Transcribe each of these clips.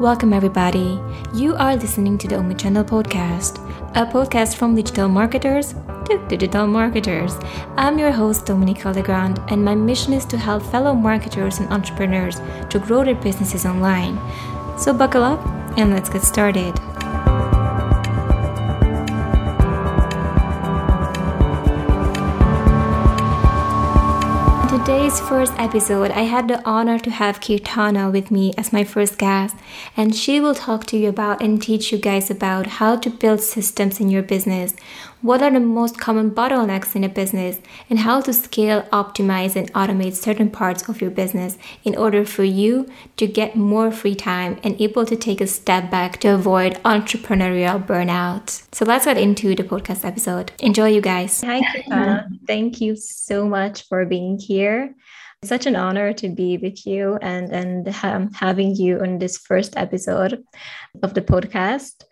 Welcome, everybody. You are listening to the Omnichannel Podcast, a podcast from digital marketers to digital marketers. I'm your host, Dominique Legrand, and my mission is to help fellow marketers and entrepreneurs to grow their businesses online. So, buckle up and let's get started. Today's first episode, I had the honor to have Kirtana with me as my first guest, and she will talk to you about and teach you guys about how to build systems in your business, what are the most common bottlenecks in a business, and how to scale, optimize, and automate certain parts of your business in order for you to get more free time and able to take a step back to avoid entrepreneurial burnout. So let's get into the podcast episode. Enjoy, you guys. Hi, Kirtana. Thank you so much for being here. Such an honor to be with you and and having you on this first episode of the podcast.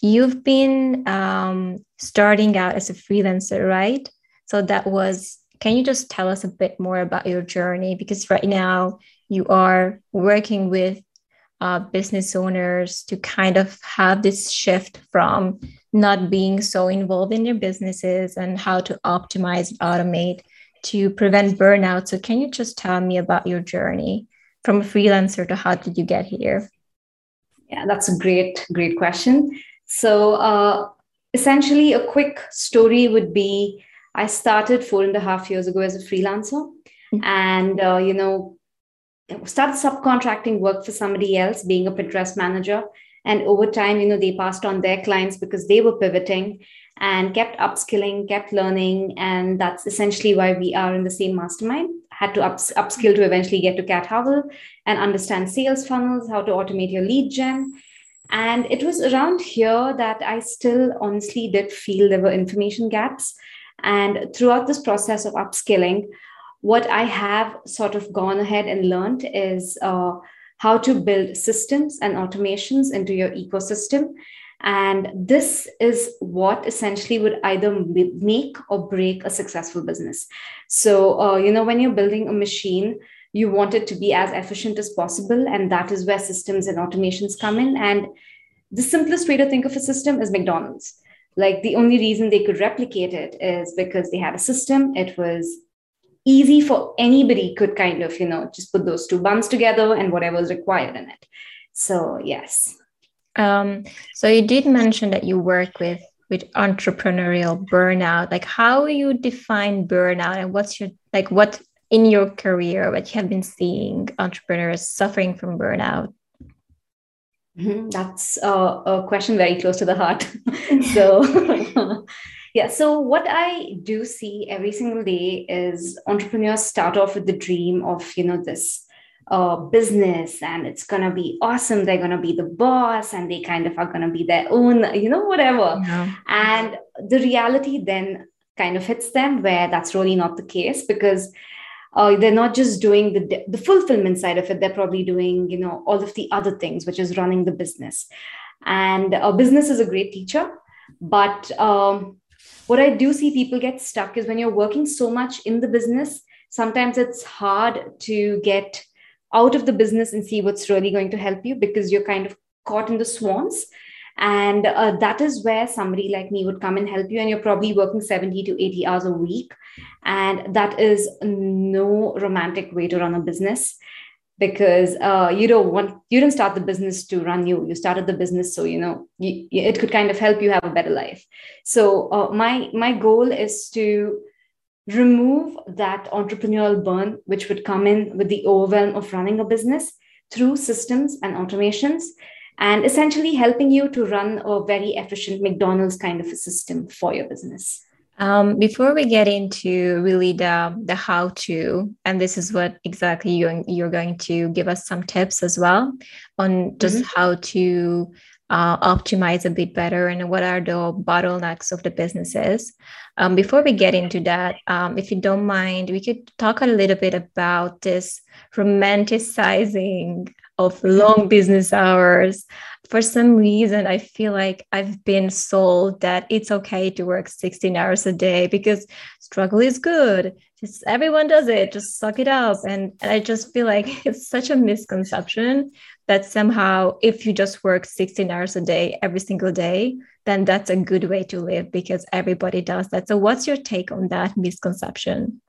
You've been um, starting out as a freelancer, right? So that was, can you just tell us a bit more about your journey? Because right now you are working with uh, business owners to kind of have this shift from not being so involved in their businesses and how to optimize and automate to prevent burnout. So, can you just tell me about your journey from a freelancer to how did you get here? Yeah, that's a great, great question. So, uh, essentially, a quick story would be I started four and a half years ago as a freelancer. Mm-hmm. And, uh, you know, started subcontracting work for somebody else, being a Pinterest manager. And over time, you know, they passed on their clients because they were pivoting and kept upskilling, kept learning. And that's essentially why we are in the same mastermind. Had to ups- upskill to eventually get to Cat Howell and understand sales funnels, how to automate your lead gen and it was around here that I still honestly did feel there were information gaps. And throughout this process of upskilling, what I have sort of gone ahead and learned is uh, how to build systems and automations into your ecosystem. And this is what essentially would either make or break a successful business. So, uh, you know, when you're building a machine, you want it to be as efficient as possible and that is where systems and automations come in. And the simplest way to think of a system is mcdonald's. Like the only reason they could replicate it is because they had a system. It was easy for anybody could kind of you know just put those two buns together and whatever is required in it. So yes. Um, so you did mention that you work with with entrepreneurial burnout. Like how you define burnout and what's your like what in your career what you have been seeing entrepreneurs suffering from burnout? Mm-hmm. That's a, a, question very close to the heart. so, yeah, so what I do see every single day is entrepreneurs start off with the dream of, you know, this uh, business and it's going to be awesome. They're going to be the boss and they kind of are going to be their own, you know, whatever. Yeah. And the reality then kind of hits them where that's really not the case because uh, they're not just doing the, the fulfillment side of it they're probably doing you know all of the other things which is running the business. And a business is a great teacher but um, what i do see people get stuck is when you're working so much in the business sometimes it's hard to get out of the business and see what's really going to help you because you're kind of caught in the swans and uh, that is where somebody like me would come and help you and you're probably working 70 to 80 hours a week. And that is no romantic way to run a business because uh, you don't want you didn't start the business to run you. You started the business so you know you, it could kind of help you have a better life. So uh, my my goal is to remove that entrepreneurial burn which would come in with the overwhelm of running a business through systems and automations and essentially helping you to run a very efficient McDonald's kind of a system for your business. Um, before we get into really the the how to, and this is what exactly you're, you're going to give us some tips as well on just mm-hmm. how to uh, optimize a bit better and what are the bottlenecks of the businesses. Um, before we get into that, um, if you don't mind, we could talk a little bit about this romanticizing of long business hours. For some reason, I feel like I've been sold that it's okay to work 16 hours a day because struggle is good. Just everyone does it, just suck it up. And, and I just feel like it's such a misconception that somehow if you just work 16 hours a day every single day then that's a good way to live because everybody does that so what's your take on that misconception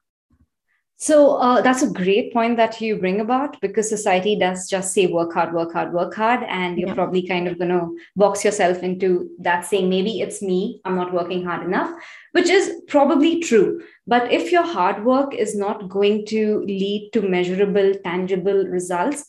so uh, that's a great point that you bring about because society does just say work hard, work hard, work hard. And you're yeah. probably kind of going to box yourself into that saying, maybe it's me, I'm not working hard enough, which is probably true. But if your hard work is not going to lead to measurable, tangible results,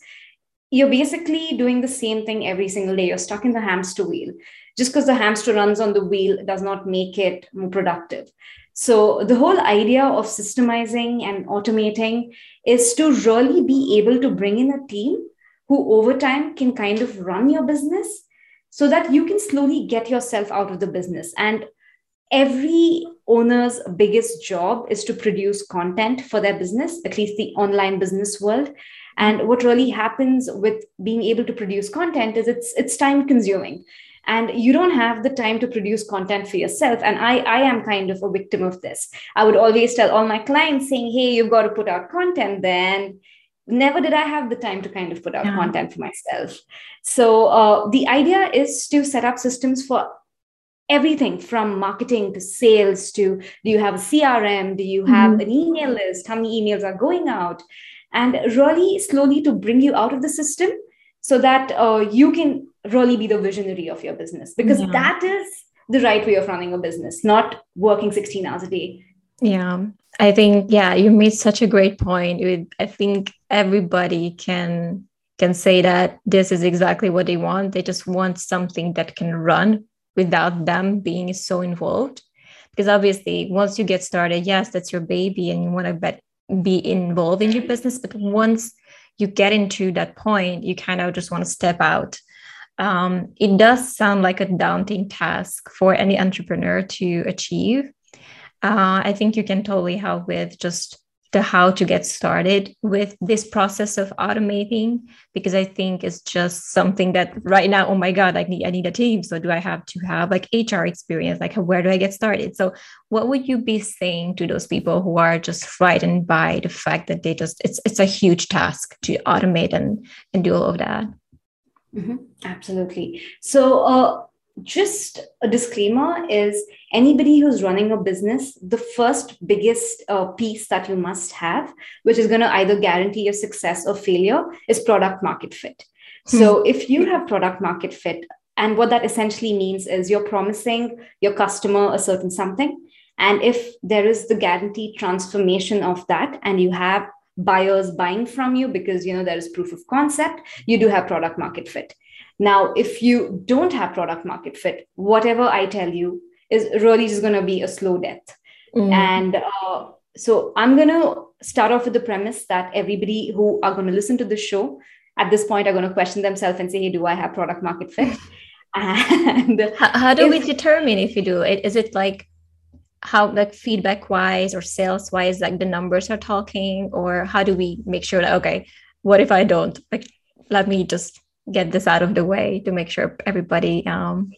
you're basically doing the same thing every single day. You're stuck in the hamster wheel. Just because the hamster runs on the wheel does not make it more productive. So, the whole idea of systemizing and automating is to really be able to bring in a team who over time can kind of run your business so that you can slowly get yourself out of the business. And every owner's biggest job is to produce content for their business, at least the online business world. And what really happens with being able to produce content is it's it's time consuming and you don't have the time to produce content for yourself. And i i am kind of a victim of this. I would always tell all my clients saying hey you've got to put out content. Then never did i have the time to kind of put out yeah. content for myself. So uh, the idea is to set up systems for everything from marketing to sales to do you have a crm do you have mm-hmm. an email list? How many emails are going out? And really slowly to bring you out of the system so that uh, you can really be the visionary of your business. Because yeah. that is the right way of running a business not working 16 hours a day. Yeah. I think yeah you made such a great point. With i think everybody can can say that this is exactly what they want. They just want something that can run without them being so involved. Because obviously once you get started yes that's your baby and you want to bet, be involved in your business. But once you get into that point you kind of just want to step out um, it does sound like a daunting task for any entrepreneur to achieve. Uh, I think you can totally help with just the how to get started with this process of automating because I think it's just something that right now, oh my God, I need I need a team. So do I have to have like HR experience? Like where do I get started? So what would you be saying to those people who are just frightened by the fact that they just it's it's a huge task to automate and and do all of that? Mm-hmm. Absolutely. So, uh, just a disclaimer is anybody who's running a business, the first biggest uh, piece that you must have, which is going to either guarantee your success or failure, is product market fit. Hmm. So, if you have product market fit, and what that essentially means is you're promising your customer a certain something. And if there is the guaranteed transformation of that, and you have buyers buying from you because you know there is proof of concept you do have product market fit. Now if you don't have product market fit whatever i tell you is really just going to be a slow death. Mm. and uh, so i'm going to start off with the premise that everybody who are going to listen to the show at this point are going to question themselves and say hey do i have product market fit? And how, how do if, we determine if you do it? Is it like how like feedback wise or sales wise like the numbers are talking or how do we make sure that okay what if i don't like let me just get this out of the way to make sure everybody um,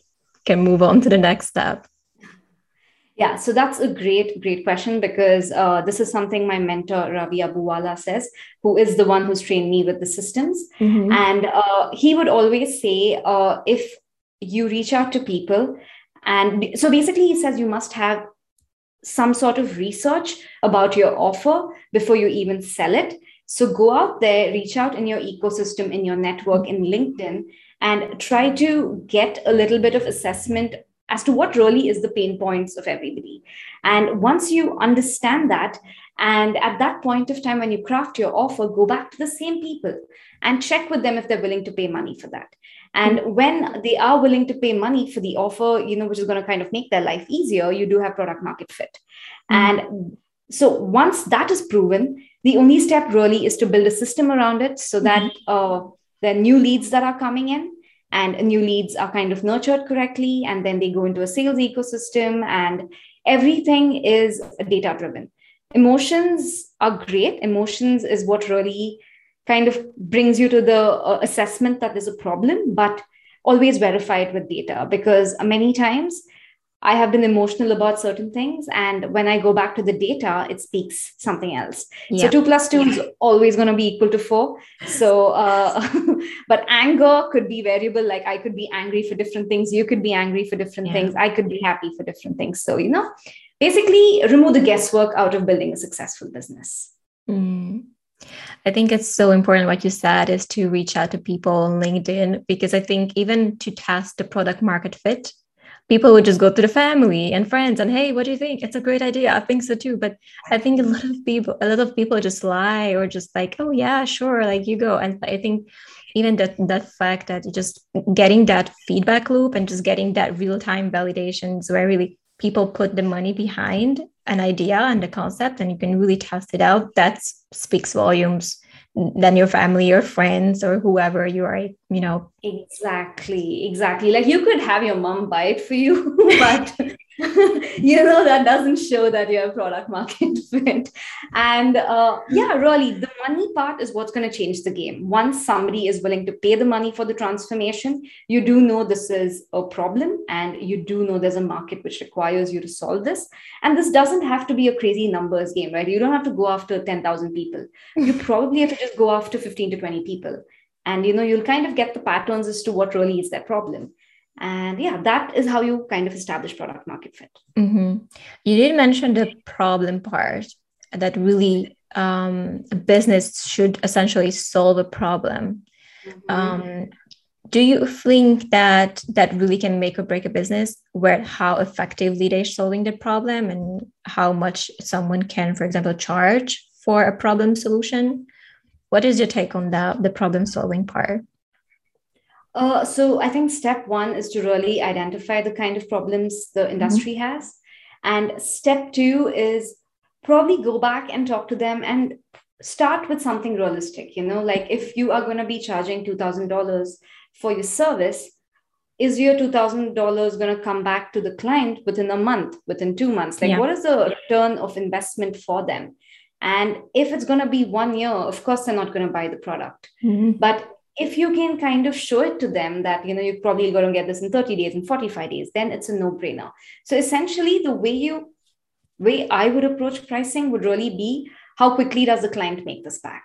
can move on to the next step yeah, so that's a great, great question because uh, this is something my mentor Ravi Abuwala says, who is the one who's trained me with the systems. Mm-hmm. And uh, he would always say, uh, if you reach out to people, and so basically, he says you must have some sort of research about your offer before you even sell it. So go out there, reach out in your ecosystem, in your network, in LinkedIn, and try to get a little bit of assessment as to what really is the pain points of everybody. And once you understand that, and at that point of time, when you craft your offer, go back to the same people and check with them if they're willing to pay money for that. And when they are willing to pay money for the offer, you know, which is going to kind of make their life easier, you do have product market fit. Mm-hmm. And so once that is proven, the only step really is to build a system around it so that mm-hmm. uh, the new leads that are coming in and new leads are kind of nurtured correctly and then they go into a sales ecosystem and everything is data driven emotions are great emotions is what really kind of brings you to the uh, assessment that there's a problem but always verify it with data because many times I have been emotional about certain things. And when I go back to the data, it speaks something else. Yeah. So two plus two is always going to be equal to four. So, uh, but anger could be variable. Like I could be angry for different things. You could be angry for different yeah. things. I could be happy for different things. So, you know, basically remove the guesswork out of building a successful business. Mm. I think it's so important what you said is to reach out to people on LinkedIn because I think even to test the product market fit, people would just go to the family and friends and hey what do you think? It's a great idea. I think so too. But i think a lot of people a lot of people just lie or just like oh yeah sure like you go. And i think even that that fact that just getting that feedback loop and just getting that real-time validations where really people put the money behind an idea and a concept and you can really test it out that speaks volumes than your family or friends or whoever you are you know? Exactly exactly. Like you could have your mom buy it for you but you know that doesn't show that you're product market fit. And uh, yeah really the money part is what's going to change the game. Once somebody is willing to pay the money for the transformation you do know this is a problem and you do know there's a market which requires you to solve this. And this doesn't have to be a crazy numbers game right? You don't have to go after 10000 people. You probably have to just go after 15 to 20 people and you know you'll kind of get the patterns as to what really is their problem and yeah that is how you kind of establish product market fit mm-hmm. you did mention the problem part that really um, a business should essentially solve a problem mm-hmm. um, do you think that that really can make or break a business where how effectively they're solving the problem and how much someone can for example charge for a problem solution what is your take on the, the problem solving part uh, so I think step one is to really identify the kind of problems the mm-hmm. industry mm-hmm. has. And step two is probably go back and talk to them and start with something realistic. You know, like if you are going to be charging $2,000 for your service, is your $2,000 going to come back to the client within a month, within two months? Like, yeah. what is the return of investment for them? And if it's going to be one year, of course, they're not going to buy the product. Mm-hmm. But if you can kind of show it to them that you know you're probably going to get this in 30 days and 45 days then it's a no-brainer so essentially the way you way i would approach pricing would really be how quickly does the client make this back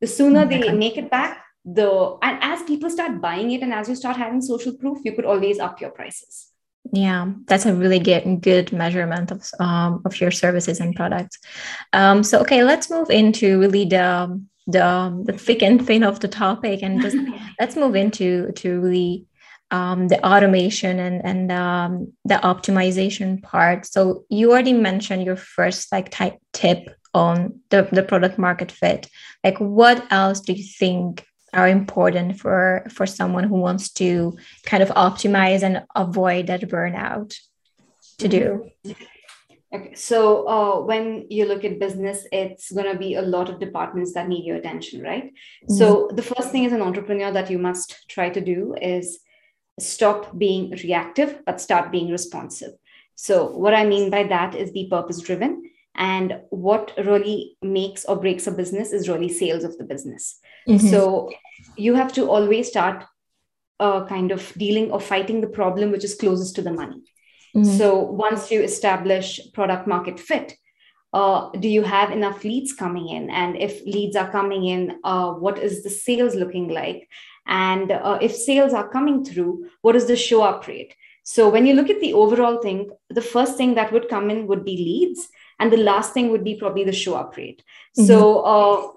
the sooner they okay. make it back the and as people start buying it and as you start having social proof you could always up your prices yeah that's a really good good measurement of um, of your services and products um, so okay let's move into really the the the thick and thin of the topic and just let's move into to really um, the automation and and um, the optimization part. So you already mentioned your first like type tip on the, the product market fit. Like what else do you think are important for for someone who wants to kind of optimize and avoid that burnout to do? Mm-hmm. Okay, so uh, when you look at business, it's going to be a lot of departments that need your attention, right? Mm-hmm. So the first thing as an entrepreneur that you must try to do is stop being reactive, but start being responsive. So what I mean by that is be purpose driven. And what really makes or breaks a business is really sales of the business. Mm-hmm. So you have to always start uh, kind of dealing or fighting the problem which is closest to the money Mm-hmm. So once you establish product market fit, uh, do you have enough leads coming in? And if leads are coming in, uh, what is the sales looking like? And uh, if sales are coming through, what is the show up rate? So when you look at the overall thing, the first thing that would come in would be leads, and the last thing would be probably the show up rate. Mm-hmm. So uh,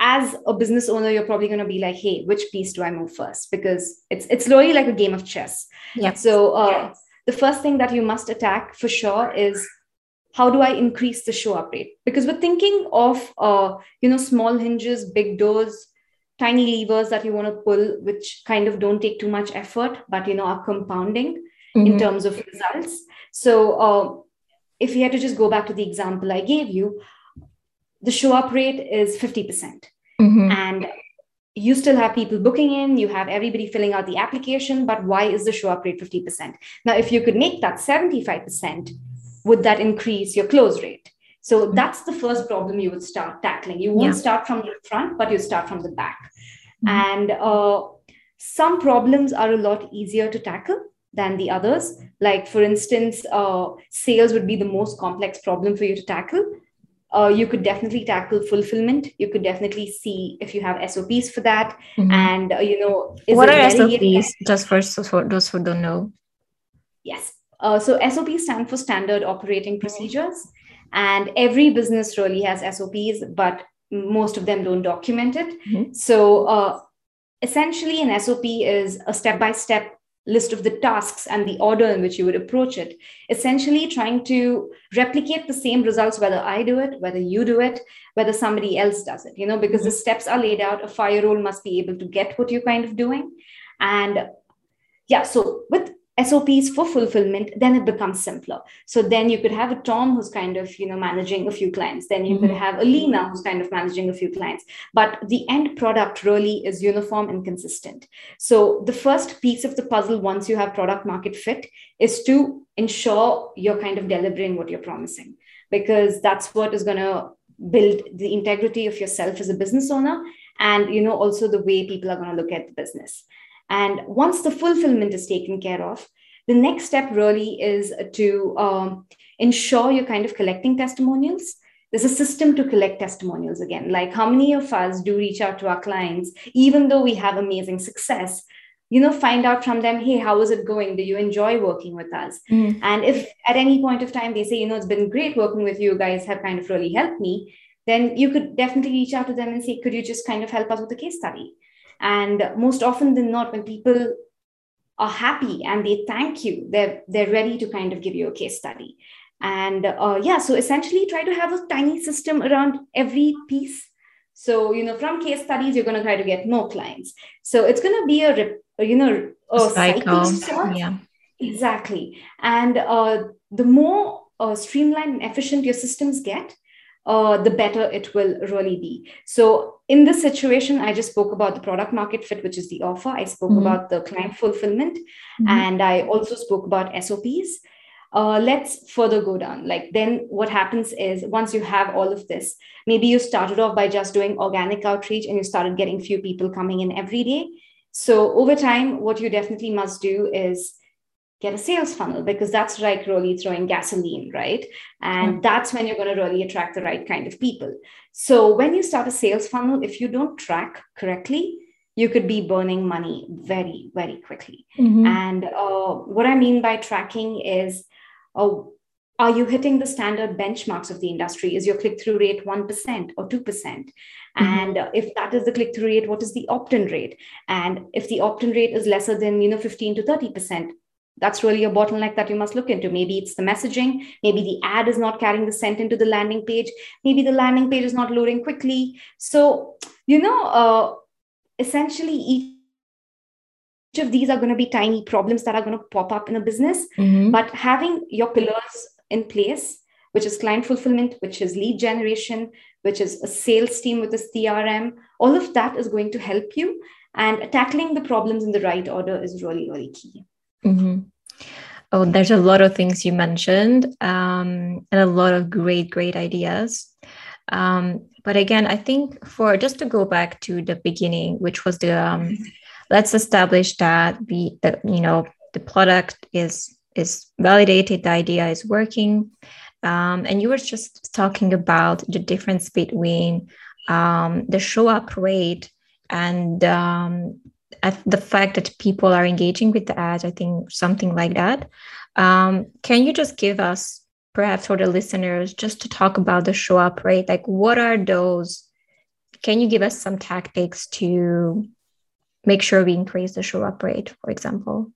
as a business owner, you're probably going to be like, "Hey, which piece do I move first? Because it's it's literally like a game of chess. Yeah. So uh, the first thing that you must attack for sure is how do I increase the show up rate? Because we're thinking of uh, you know small hinges, big doors, tiny levers that you want to pull, which kind of don't take too much effort, but you know are compounding mm-hmm. in terms of results. So uh, if you had to just go back to the example I gave you, the show up rate is 50%. percent mm hmm And you still have people booking in, you have everybody filling out the application, but why is the show up rate 50%? Now, if you could make that 75%, would that increase your close rate? So mm-hmm. that's the first problem you would start tackling. You won't yeah. start from the front, but you start from the back. Mm-hmm. And uh, some problems are a lot easier to tackle than the others. Like, for instance, uh, sales would be the most complex problem for you to tackle. Uh, you could definitely tackle fulfillment. You could definitely see if you have SOPs for that. Mm-hmm. And, uh, you know, what are SOPs? Just for, for those who don't know. Yes. Uh, so SOPs stand for standard operating procedures. And every business really has SOPs, but most of them don't document it. Mm-hmm. So uh, essentially, an SOP is a step by step list of the tasks and the order in which you would approach it essentially trying to replicate the same results whether i do it whether you do it whether somebody else does it you know because mm-hmm. the steps are laid out a fire role must be able to get what you're kind of doing and yeah so with SOPs for fulfillment, then it becomes simpler. So then you could have a Tom who's kind of, you know, managing a few clients. Then you mm-hmm. could have a Lena who's kind of managing a few clients. But the end product really is uniform and consistent. So the first piece of the puzzle, once you have product market fit, is to ensure you're kind of delivering what you're promising, because that's what is going to build the integrity of yourself as a business owner and you know also the way people are going to look at the business and once the fulfillment is taken care of, the next step really is to um, ensure you're kind of collecting testimonials. There's a system to collect testimonials again. Like how many of us do reach out to our clients, even though we have amazing success, you know, find out from them, hey, how is it going? Do you enjoy working with us? Mm. And if at any point of time they say, you know, it's been great working with you guys, have kind of really helped me, then you could definitely reach out to them and say, could you just kind of help us with a case study? And most often than not, when people are happy and they thank you, they're, they're ready to kind of give you a case study. And uh, yeah, so essentially try to have a tiny system around every piece. So, you know, from case studies, you're going to try to get more clients. So it's going to be a, you know, a, cycle. cycle yeah. Exactly. And uh, the more uh, streamlined and efficient your systems get, uh, the better it will really be. So, in this situation, I just spoke about the product market fit, which is the offer. I spoke mm-hmm. about the client fulfillment, mm-hmm. and I also spoke about SOPs. Uh, let's further go down. Like, then what happens is once you have all of this, maybe you started off by just doing organic outreach and you started getting few people coming in every day. So, over time, what you definitely must do is get a sales funnel because that's like really throwing gasoline, right? And mm that's when you're going to really attract the right kind of people. So when you start a sales funnel, if you don't track correctly, you could be burning money very, very quickly. Mm-hmm. And uh, what I mean by tracking is, uh, are you hitting the standard benchmarks of the industry? Is your click through rate 1% or 2%? percent mm hmm And if that is the click through rate, what is the opt in rate? And if the opt in rate is lesser than you know 15 to 30%, that's really a bottleneck that you must look into. Maybe it's the messaging. Maybe the ad is not carrying the scent into the landing page. Maybe the landing page is not loading quickly. So, you know, uh, essentially each of these are going to be tiny problems that are going to pop up in a business. Mm-hmm. But having your pillars in place, which is client fulfillment, which is lead generation, which is a sales team with a CRM, all of that is going to help you. And tackling the problems in the right order is really, really key. Mm-hmm. Oh, there's a lot of things you mentioned um, and a lot of great, great ideas. Um, but again, I think for just to go back to the beginning, which was the um, let's establish that we, the, you know, the product is is validated, the idea is working, um, and you were just talking about the difference between um, the show up rate and um, the fact that people are engaging with the ads, I think something like that. Um, can you just give us, perhaps for the listeners, just to talk about the show up rate? Like, what are those? Can you give us some tactics to make sure we increase the show up rate, for example?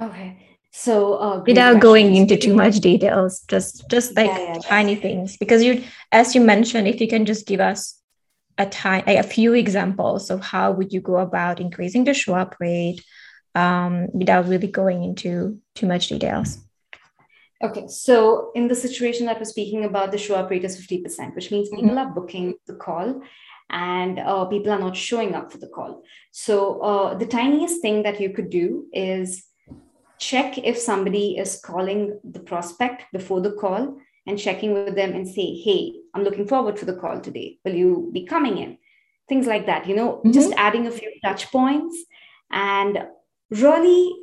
Okay. So uh, without going into too much details, just just like yeah, yeah, tiny things, because you, as you mentioned, if you can just give us a time a few examples of how would you go about increasing the show up rate um, without really going into too much details okay so in the situation that we're speaking about the show up rate is 50% which means people mm-hmm. are booking the call and uh, people are not showing up for the call so uh, the tiniest thing that you could do is check if somebody is calling the prospect before the call and checking with them and say, hey, I'm looking forward to the call today. Will you be coming in? Things like that, you know, mm-hmm. just adding a few touch points and really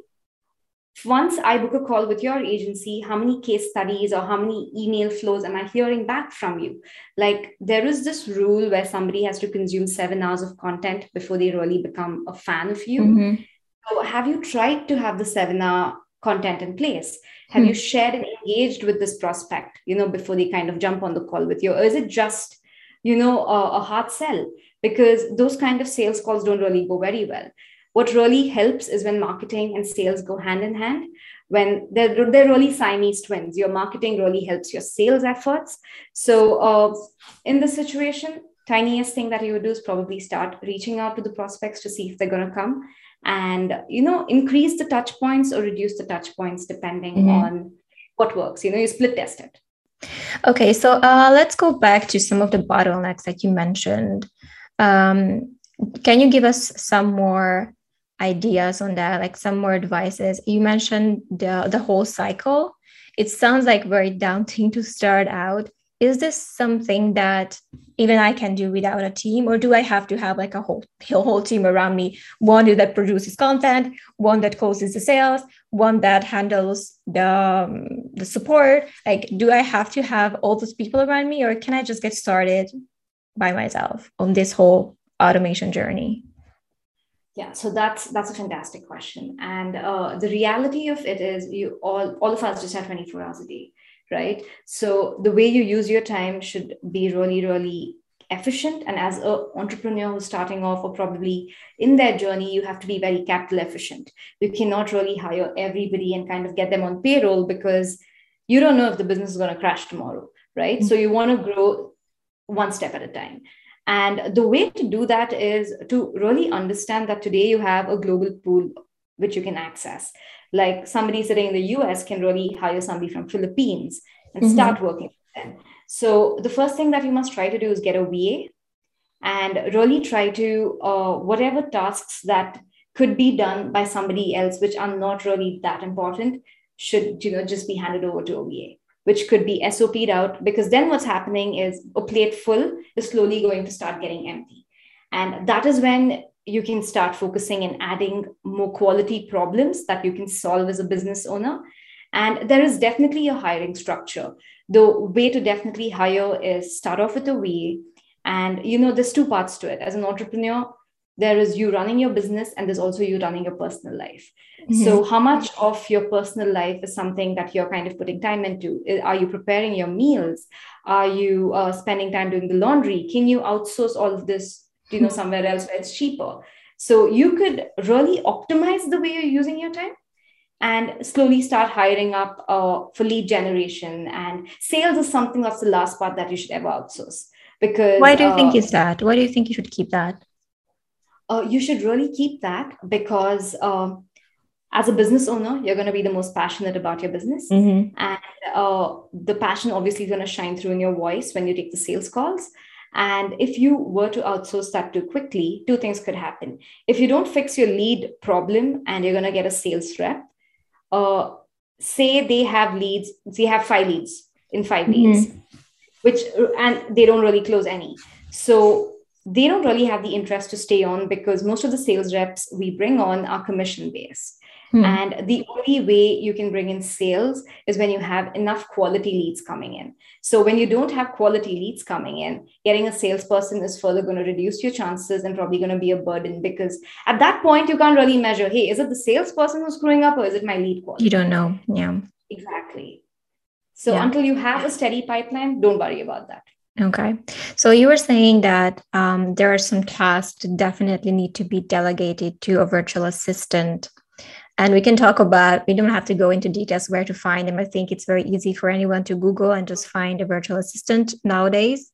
once I book a call with your agency, how many case studies or how many email flows am I hearing back from you? Like, there is this rule where somebody has to consume seven hours of content before they really become a fan of you. Mm-hmm. So, have you tried to have the seven hour content in place? Have mm-hmm. you shared and engaged with this prospect, you know, before they kind of jump on the call with you? Or is it just, you know, a, a hard sell? Because those kind of sales calls don't really go very well what really helps is when marketing and sales go hand in hand when they're, they're really siamese twins your marketing really helps your sales efforts so uh, in this situation tiniest thing that you would do is probably start reaching out to the prospects to see if they're going to come and you know increase the touch points or reduce the touch points depending mm-hmm. on what works. You know you split test it. Okay so uh, let's go back to some of the bottlenecks that you mentioned. Um, can you give us some more ideas on that? Like some more advices? You mentioned the the whole cycle. It sounds like very daunting to start out is this something that even i can do without a team or do i have to have like a whole whole team around me? One that produces content one that closes the sales one that handles the um, the support. Like do i have to have all those people around me or can i just get started by myself on this whole automation journey? Yeah so that's that's a fantastic question. And uh, the reality of it is you all all of us just have 24 hours a day right? So the way you use your time should be really really efficient. And as an entrepreneur who's starting off or probably in their journey you have to be very capital efficient. You cannot really hire everybody and kind of get them on payroll because you don't know if the business is going to crash tomorrow right? Mm-hmm. so you want to grow one step at a time. And the way to do that is to really understand that today you have a global pool which you can access. Like somebody sitting in the US can really hire somebody from Philippines and mm-hmm. start working with them. So the first thing that you must try to do is get a VA and really try to uh, whatever tasks that could be done by somebody else which are not really that important should you know just be handed over to a VA which could be SOP'd out, because then what's happening is a plate full is slowly going to start getting empty. And that is when you can start focusing and adding more quality problems that you can solve as a business owner. And there is definitely a hiring structure. The way to definitely hire is start off with a VA. And you know, there's two parts to it. As an entrepreneur, there is you running your business and there's also you running your personal life mm-hmm. so how much of your personal life is something that you're kind of putting time into are you preparing your meals are you uh, spending time doing the laundry can you outsource all of this you know somewhere else where it's cheaper so you could really optimize the way you're using your time and slowly start hiring up uh, for lead generation and sales is something that's the last part that you should ever outsource because why do you uh, think is that why do you think you should keep that uh, you should really keep that because uh, as a business owner, you're going to be the most passionate about your business. Mm-hmm. And uh, the passion obviously is going to shine through in your voice when you take the sales calls. And if you were to outsource that too quickly, two things could happen. If you don't fix your lead problem and you're going to get a sales rep, uh, say they have leads, they have five leads in 5 mm-hmm. days, which, and they don't really close any. So they don't really have the interest to stay on because most of the sales reps we bring on are commission based. Hmm. And the only way you can bring in sales is when you have enough quality leads coming in. So, when you don't have quality leads coming in, getting a salesperson is further going to reduce your chances and probably going to be a burden because at that point, you can't really measure hey, is it the salesperson who's screwing up or is it my lead quality? You don't know. Yeah. Exactly. So, yeah. until you have a steady pipeline, don't worry about that. Okay. So you were saying that um, there are some tasks that definitely need to be delegated to a virtual assistant. And we can talk about, we don't have to go into details where to find them. I think it's very easy for anyone to Google and just find a virtual assistant nowadays.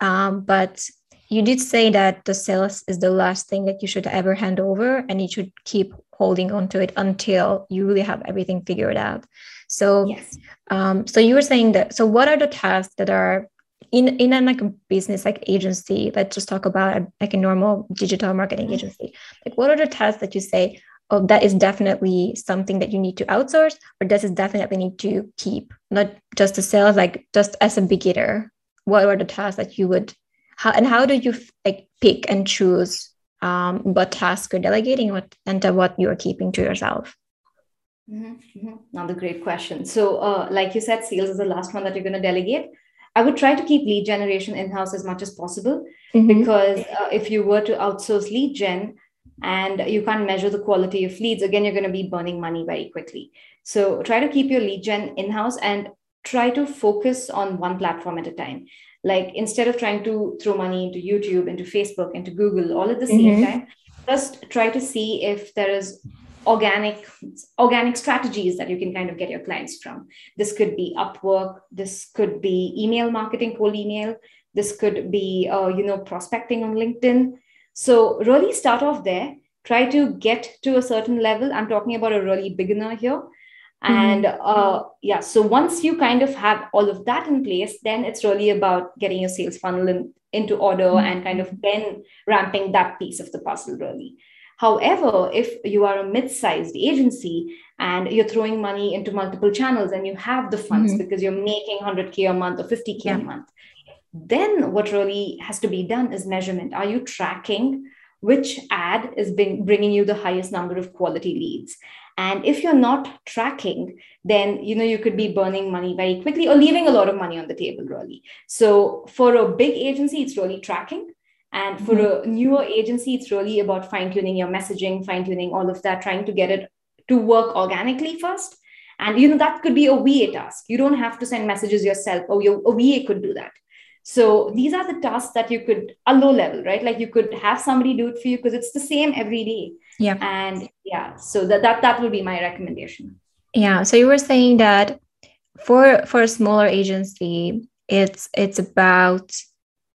Um, but you did say that the sales is the last thing that you should ever hand over and you should keep holding on to it until you really have everything figured out. So, yes. um, so you were saying that, so what are the tasks that are in in a like a business like agency let's just talk about like a normal digital marketing mm-hmm. agency like what are the tasks that you say oh that is definitely something that you need to outsource or does it definitely need to keep not just the sales like just as a beginner what are the tasks that you would how and how do you like pick and choose um, what task you're delegating what and what you're keeping to yourself Mm-hmm. mm-hmm. Another great question. So, uh, like you said, sales is the last one that you're going to delegate. I would try to keep lead generation in house as much as possible mm-hmm. because uh, if you were to outsource lead gen and you can't measure the quality of leads, again, you're going to be burning money very quickly. So, try to keep your lead gen in house and try to focus on one platform at a time. Like instead of trying to throw money into YouTube, into Facebook, into Google all at the same mm-hmm. time, just try to see if there is organic organic strategies that you can kind of get your clients from this could be upwork this could be email marketing cold email this could be uh, you know prospecting on linkedin so really start off there try to get to a certain level i'm talking about a really beginner here and mm-hmm. uh, yeah so once you kind of have all of that in place then it's really about getting your sales funnel in, into order mm-hmm. and kind of then ramping that piece of the puzzle really However, if you are a mid sized agency and you're throwing money into multiple channels and you have the funds mm-hmm. because you're making 100K a month or 50K yeah. a month, then what really has to be done is measurement. Are you tracking which ad is being, bringing you the highest number of quality leads? And if you're not tracking, then you know you could be burning money very quickly or leaving a lot of money on the table, really. So for a big agency, it's really tracking and for mm-hmm. a newer agency, it's really about fine tuning your messaging, fine tuning all of that, trying to get it to work organically first. And you know that could be a VA task. You don't have to send messages yourself, or your a VA could do that. So these are the tasks that you could a low level, right? Like you could have somebody do it for you because it's the same every day. Yeah. And yeah, so that that that would be my recommendation. Yeah. So you were saying that for for a smaller agency, it's it's about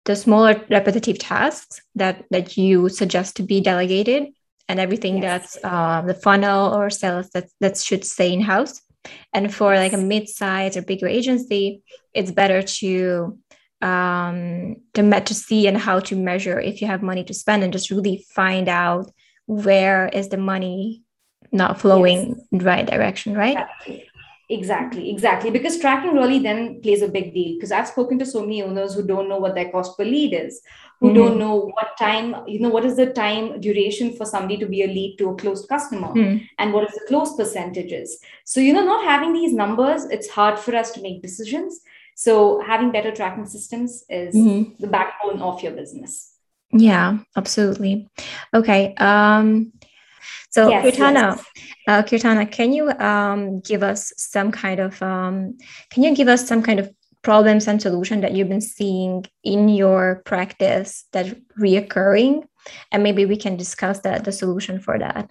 the smaller repetitive tasks that that you suggest to be delegated and everything yes. that's uh, the funnel or sales that that should stay in house and for like a mid-sized or bigger agency it's better to um to met to see and how to measure if you have money to spend and just really find out where is the money not flowing yes. in the right direction right exactly. Exactly, exactly. Because tracking really then plays a big deal. Because I've spoken to so many owners who don't know what their cost per lead is, who mm-hmm. don't know what time, you know, what is the time duration for somebody to be a lead to a closed customer mm-hmm. and what is the close percentages. So, you know, not having these numbers, it's hard for us to make decisions. So, having better tracking systems is mm-hmm. the backbone of your business. Yeah, absolutely. Okay. Um, so, yes, Kirtana, yes. Uh, Kirtana, can you um, give us some kind of um, can you give us some kind of problems and solution that you've been seeing in your practice that reoccurring, and maybe we can discuss that the solution for that.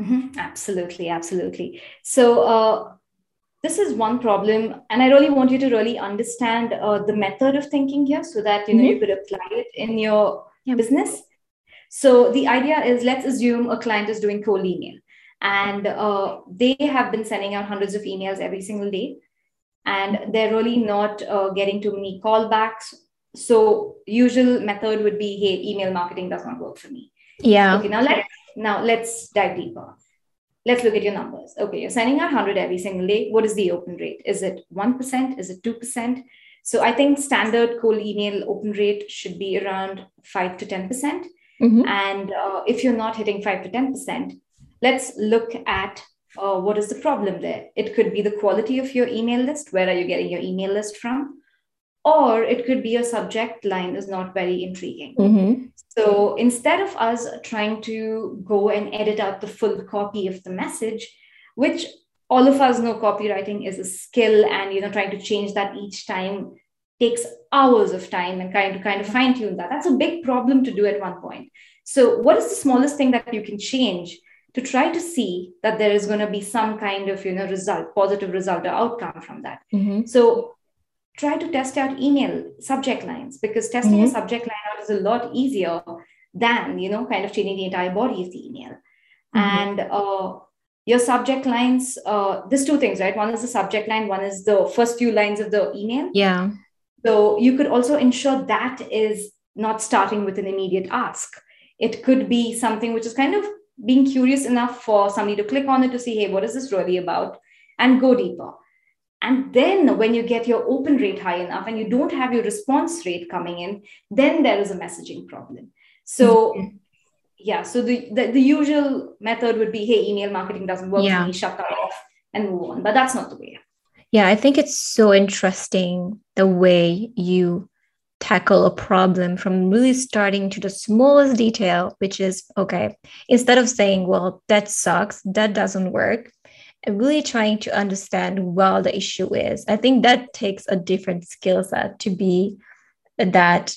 Mm-hmm. Absolutely, absolutely. So. Uh, this is one problem and i really want you to really understand uh, the method of thinking here so that you know mm-hmm. you could apply it in your yeah. business so the idea is let's assume a client is doing cold email and uh, they have been sending out hundreds of emails every single day and they're really not uh, getting too many callbacks. So usual method would be, hey, email marketing does not work for me. Yeah. Okay, now let's now let's dive deeper. Let's look at your numbers. Okay, you're sending out 100 every single day. What is the open rate? Is it 1%? Is it 2%? So I think standard cold email open rate should be around 5 to 10%. Mm-hmm. And uh, if you're not hitting 5 to 10%, let's look at uh, what is the problem there. It could be the quality of your email list. Where are you getting your email list from? Or it could be your subject line is not very intriguing. Mm-hmm. So instead of us trying to go and edit out the full copy of the message, which all of us know copywriting is a skill and you know trying to change that each time takes hours of time and kind of kind of fine tune that. That's a big problem to do at one point. So, what is the smallest thing that you can change to try to see that there is going to be some kind of you know result, positive result or outcome from that? Mm-hmm. So, try to test out email subject lines because testing mm-hmm. a subject line out is a lot easier than you know kind of changing the entire body of the email. Mm-hmm. And uh, your subject lines, uh, there's two things, right? One is the subject line, one is the first few lines of the email. Yeah so you could also ensure that is not starting with an immediate ask. It could be something which is kind of being curious enough for somebody to click on it to see, hey, what is this really about? And go deeper. And then when you get your open rate high enough and you don't have your response rate coming in, then there is a messaging problem. So, mm-hmm. yeah so the, the, the usual method would be hey email marketing doesn't work yeah. for me shut that off and move on but that's not the way yeah i think it's so interesting the way you tackle a problem from really starting to the smallest detail which is okay instead of saying well that sucks that doesn't work really trying to understand what the issue is i think that takes a different skill set to be that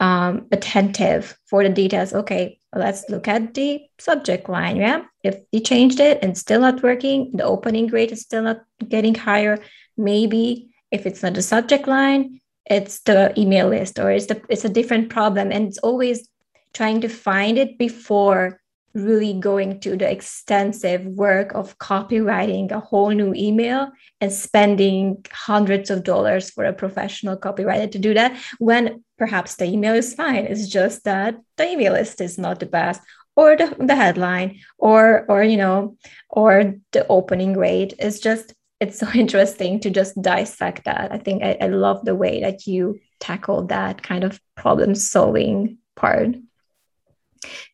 um, attentive for the details okay let's look at the subject line. Yeah. If you changed it and still not working, the opening rate is still not getting higher. Maybe if it's not the subject line, it's the email list or it's the it's a different problem. And it's always trying to find it before really going to the extensive work of copywriting a whole new email and spending hundreds of dollars for a professional copywriter to do that when perhaps the email is fine. It's just that the email list is not the best or the, the headline or or you know or the opening rate. Is just it's so interesting to just dissect that. I think i, I love the way that you tackle that kind of problem solving part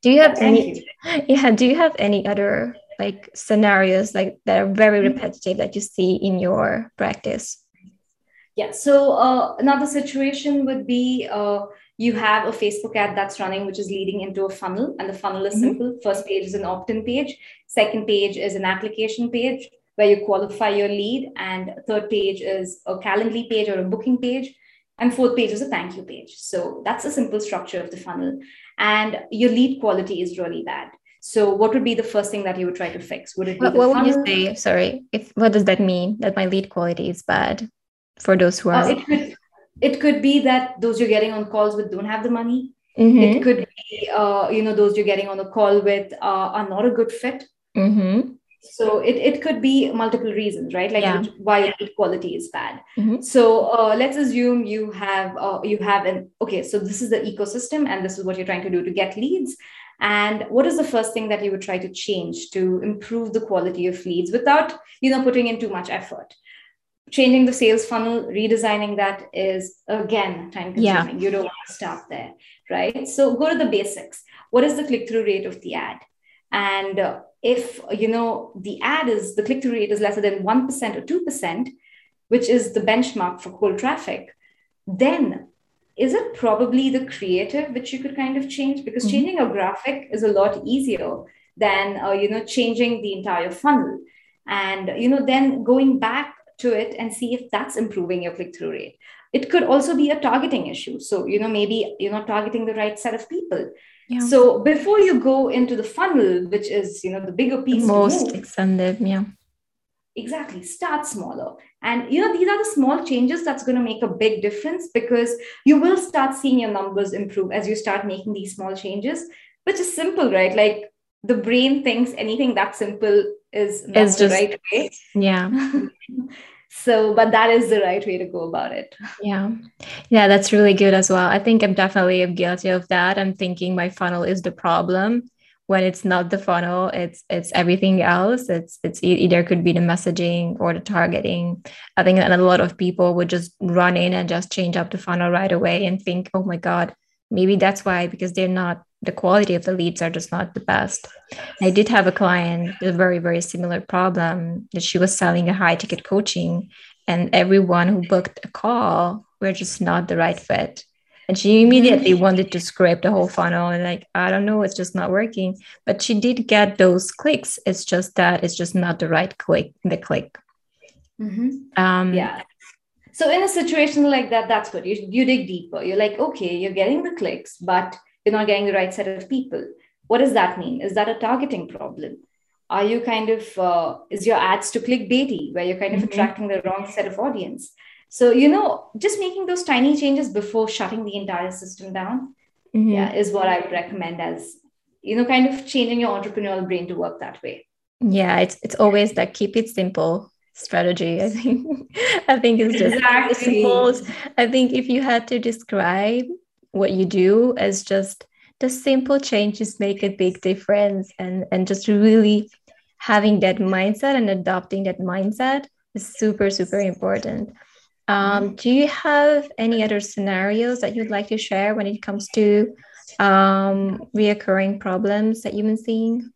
do you have any you. yeah do you have any other like scenarios like that are very mm-hmm. repetitive that you see in your practice yeah so uh, another situation would be uh, you have a facebook ad that's running which is leading into a funnel and the funnel is mm-hmm. simple first page is an opt-in page second page is an application page where you qualify your lead and third page is a calendly page or a booking page and fourth page is a thank you page. So that's a simple structure of the funnel. And your lead quality is really bad. So what would be the first thing that you would try to fix? Would it be what, what would you say? Sorry. If what does that mean? That my lead quality is bad for those who uh, are uh, it, could, it could be that those you're getting on calls with don't have the money. Mm-hmm. it could be uh, you know those you're getting on a call with uh, are not a good fit. Mm-hmm so it, it could be multiple reasons right? Like yeah. why quality is bad. Mm-hmm. so uh, let's assume you have uh, you have an okay so this is the ecosystem and this is what you're trying to do to get leads. And what is the first thing that you would try to change to improve the quality of leads without you know putting in too much effort? Changing the sales funnel redesigning that is again time consuming. Yeah. you don't want to start there right? So go to the basics. What is the click through rate of the ad? And uh, if you know the ad is the click-through rate is lesser than 1% or 2% which is the benchmark for cold traffic then is it probably the creative which you could kind of change? Because mm-hmm. changing a graphic is a lot easier than uh, you know changing the entire funnel. And you know then going back to it and see if that's improving your click-through rate. It could also be a targeting issue. So you know maybe you're not targeting the right set of people yeah. So before you go into the funnel, which is you know the bigger piece, the most extended, yeah. Exactly. Start smaller. And you know, these are the small changes that's going to make a big difference because you will start seeing your numbers improve as you start making these small changes, which is simple, right? Like the brain thinks anything that simple is not it's the just, right way. Yeah. so but that is the right way to go about it. Yeah. Yeah that's really good as well. I think i'm definitely guilty of that. I'm thinking my funnel is the problem. When it's not the funnel it's it's everything else. It's it's either could be the messaging or the targeting. I think a lot of people would just run in and just change up the funnel right away and think oh my god maybe that's why because they're not the quality of the leads are just not the best. I did have a client with a very, very similar problem that she was selling a high ticket coaching, and everyone who booked a call were just not the right fit. And she immediately mm-hmm. wanted to scrape the whole funnel and like, I don't know, it's just not working. But she did get those clicks. It's just that it's just not the right click, the click. Mm-hmm. Um, yeah. So in a situation like that, that's good. You, you dig deeper. You're like, okay, you're getting the clicks, but you're not getting the right set of people. What does that mean? Is that a targeting problem? Are you kind of, uh, is your ads to clickbaity, where you're kind of mm-hmm. attracting the wrong set of audience? So, you know, just making those tiny changes before shutting the entire system down, mm-hmm. yeah, is what I would recommend as, you know, kind of changing your entrepreneurial brain to work that way. Yeah, it's it's always that keep it simple strategy. I think I think it's just exactly. simple. I think if you had to describe what you do as just the simple changes make a big difference and and just really having that mindset and adopting that mindset is super super important um, mm-hmm. do you have any other scenarios that you'd like to share when it comes to um, reoccurring problems that you've been seeing?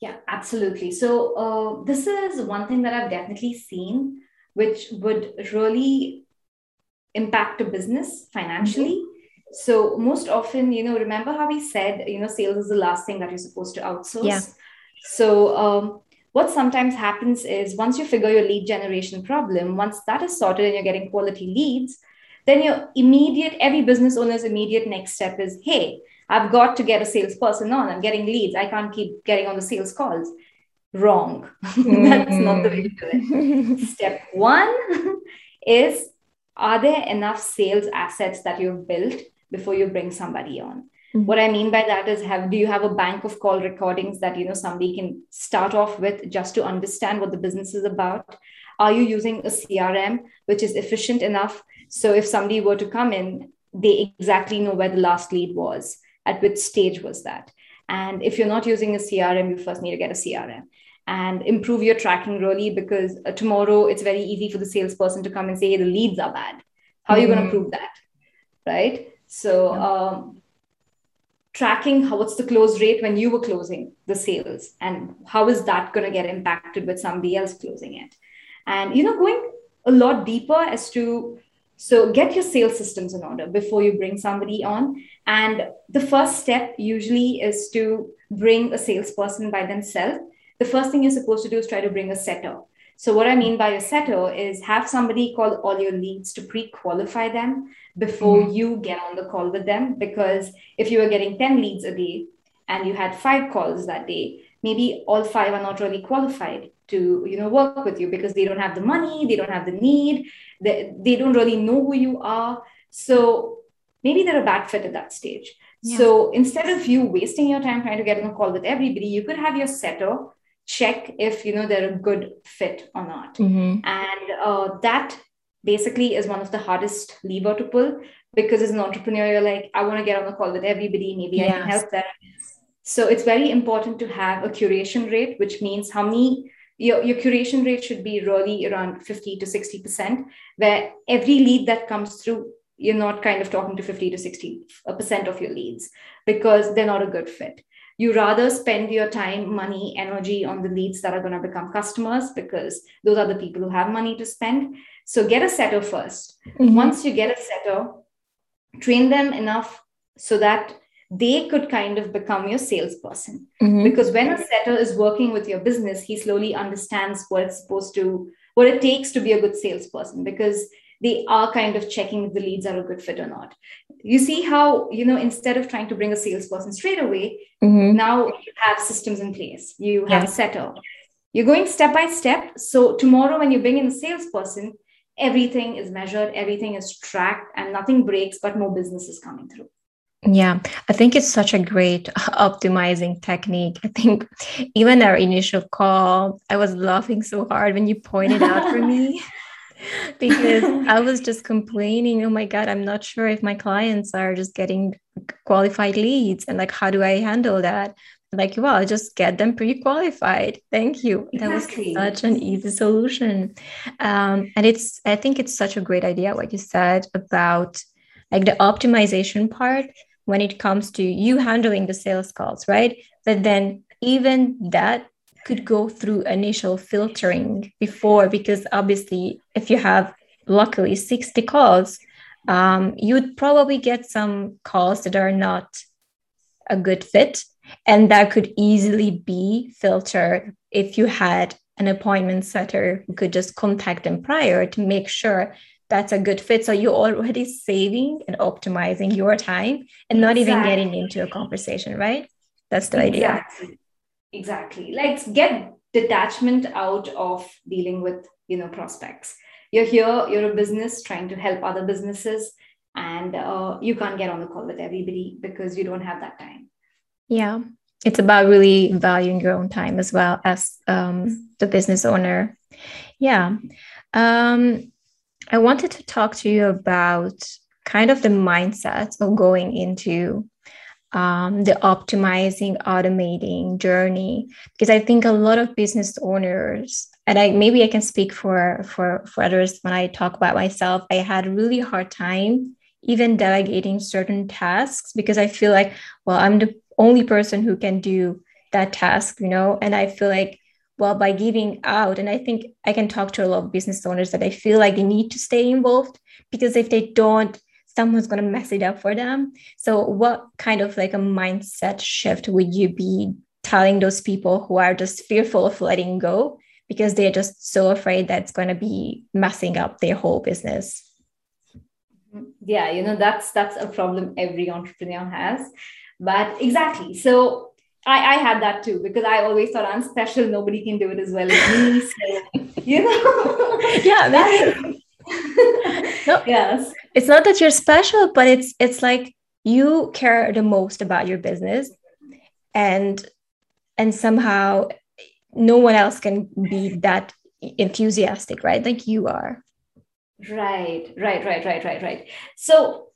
Yeah, absolutely. So uh, this is one thing that I've definitely seen, which would really impact a business financially. Mm-hmm. So most often, you know, remember how we said, you know, sales is the last thing that you're supposed to outsource. Yeah. So um, what sometimes happens is once you figure your lead generation problem, once that is sorted and you're getting quality leads, then your immediate, every business owner's immediate next step is, hey, I've got to get a salesperson on. I'm getting leads. I can't keep getting on the sales calls. Wrong. That's not the way to do it. Step one is are there enough sales assets that you've built before you bring somebody on? Mm-hmm. What I mean by that is have do you have a bank of call recordings that you know somebody can start off with just to understand what the business is about? Are you using a CRM which is efficient enough so if somebody were to come in, they exactly know where the last lead was, at which stage was that. And if you're not using a CRM, you first need to get a CRM and improve your tracking really because uh, tomorrow it's very easy for the salesperson to come and say, the leads are bad. How are you going to mm-hmm. prove that? Right. So, um, tracking how what's the close rate when you were closing the sales and how is that going to get impacted with somebody else closing it and you know going a lot deeper as to so get your sales systems in order before you bring somebody on. And the first step usually is to bring a salesperson by themselves. The first thing you're supposed to do is try to bring a setter. So what I mean by a setter is have somebody call all your leads to pre-qualify them before mm-hmm. you get on the call with them. Because if you were getting 10 leads a day and you had five calls that day, maybe all five are not really qualified to you know work with you because they don't have the money they don't have the need they, they don't really know who you are so maybe they're a bad fit at that stage yeah. so instead of you wasting your time trying to get on a call with everybody you could have your setter check if you know they're a good fit or not mm-hmm. and uh, that basically is one of the hardest lever to pull because as an entrepreneur you're like i want to get on the call with everybody maybe yes. i can help them so it's very important to have a curation rate which means how many your, your curation rate should be really around 50 to 60%, where every lead that comes through, you're not kind of talking to 50 to 60% of your leads because they're not a good fit. You rather spend your time, money, energy on the leads that are going to become customers because those are the people who have money to spend. So get a setter 1st mm-hmm. Once you get a setter, train them enough so that they could kind of become your salesperson. Mm-hmm. Because when a setter is working with your business, he slowly understands what it's supposed to, what it takes to be a good salesperson because they are kind of checking if the leads are a good fit or not. You see how, you know, instead of trying to bring a salesperson straight away, mm-hmm. now you have systems in place. You have a setter. You're going step by step. So tomorrow, when you bring in a salesperson, everything is measured, everything is tracked, and nothing breaks, but more business is coming through. Yeah, I think it's such a great optimizing technique. I think even our initial call, I was laughing so hard when you pointed out for me because I was just complaining, oh my God, I'm not sure if my clients are just getting qualified leads and like, how do I handle that? Like, well, just get them pre qualified. Thank you. Exactly. That was such an easy solution. Um, and it's, I think it's such a great idea, what you said about like the optimization part when it comes to you handling the sales calls, right? But then even that could go through initial filtering before, because obviously, if you have luckily 60 calls, um, you'd probably get some calls that are not a good fit. And that could easily be filtered if you had an appointment setter who could just contact them prior to make sure that's a good fit. So you're already saving and optimizing your time and not exactly. even getting into a conversation, right? That's the exactly. idea. Exactly. Like get detachment out of dealing with, you know, prospects. You're here, you're a business trying to help other businesses, and uh, you can't get on the call with everybody because you don't have that time. Yeah. It's about really valuing your own time as well as um, the business owner. Yeah. Um, I wanted to talk to you about kind of the mindset of going into um, the optimizing, automating journey, because I think a lot of business owners, and I maybe I can speak for for for others when I talk about myself, I had really hard time even delegating certain tasks because I feel like, well, I'm the only person who can do that task, you know, and I feel like well by giving out and i think i can talk to a lot of business owners that i feel like they need to stay involved because if they don't someone's going to mess it up for them so what kind of like a mindset shift would you be telling those people who are just fearful of letting go because they're just so afraid that's going to be messing up their whole business mm-hmm. yeah you know that's that's a problem every entrepreneur has but exactly so I, I had that too because I always thought I'm special. Nobody can do it as well as me. So, you know, yeah, that's, no, yes. It's not that you're special, but it's it's like you care the most about your business, and and somehow no one else can be that enthusiastic, right? Like you are. Right, right, right, right, right, right. So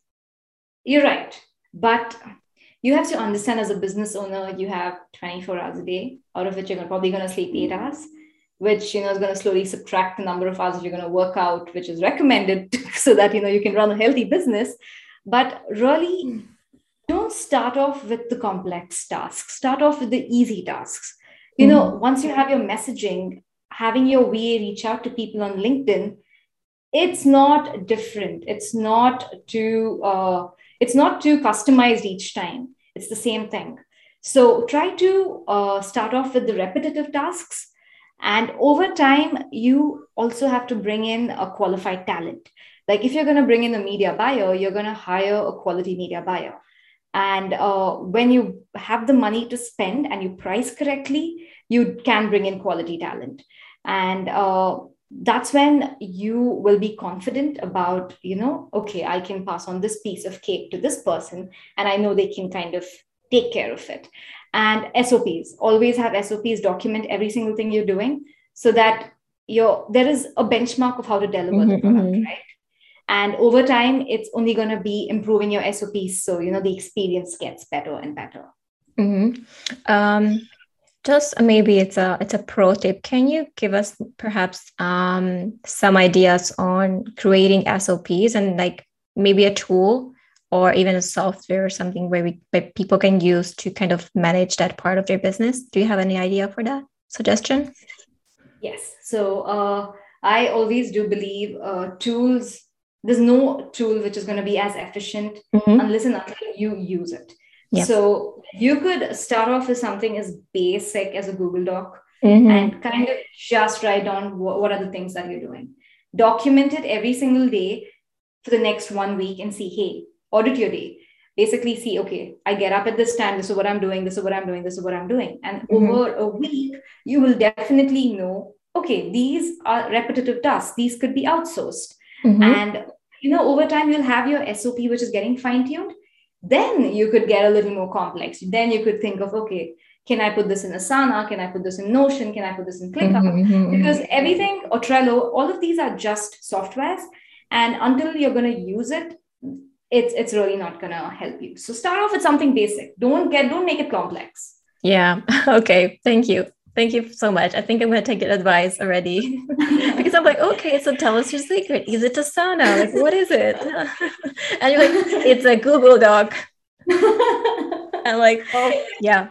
you're right, but you have to understand as a business owner, you have 24 hours a day, out of which you're probably going to sleep eight hours, which you know is going to slowly subtract the number of hours you're going to work out, which is recommended so that you know you can run a healthy business. But really, don't start off with the complex tasks. Start off with the easy tasks. You mm-hmm. know, once you have your messaging, having your VA reach out to people on LinkedIn, it's not different. It's not too uh, it's not too customized each time it's the same thing so try to uh, start off with the repetitive tasks and over time you also have to bring in a qualified talent. Like if you're going to bring in a media buyer you're going to hire a quality media buyer. And uh, when you have the money to spend and you price correctly you can bring in quality talent. And uh, that's when you will be confident about you know okay i can pass on this piece of cake to this person and i know they can kind of take care of it and sops always have sops document every single thing you're doing so that you're there is a benchmark of how to deliver mm-hmm, the product mm-hmm. right and over time it's only going to be improving your sops so you know the experience gets better and better mm-hmm. um, just maybe it's a it's a pro tip can you give us perhaps um, some ideas on creating sops and like maybe a tool or even a software or something where we where people can use to kind of manage that part of their business do you have any idea for that suggestion yes so uh, i always do believe uh, tools there's no tool which is going to be as efficient mm-hmm. unless and until you use it Yep. So you could start off with something as basic as a Google Doc mm-hmm. and kind of just write down what, what are the things that you're doing. Document it every single day for the next one week and see, hey, audit your day. Basically, see, okay, I get up at this time. This is what I'm doing. This is what I'm doing. This is what I'm doing. And mm-hmm. over a week, you will definitely know, okay, these are repetitive tasks. These could be outsourced. Mm-hmm. And you know, over time, you'll have your SOP, which is getting fine tuned then you could get a little more complex. Then you could think of, okay, can I put this in Asana? Can I put this in Notion? Can I put this in ClickUp? Mm-hmm, mm-hmm, because everything or Trello, all of these are just softwares. And until you're going to use it, it's it's really not going to help you. So start off with something basic. Don't get don't make it complex. Yeah. Okay. Thank you. Thank you so much. I think I'm going to take your advice already because I'm like, okay, so tell us your secret. Is it Asana Like, what is it? and you're like, it's a Google Doc. I'm like, oh, yeah,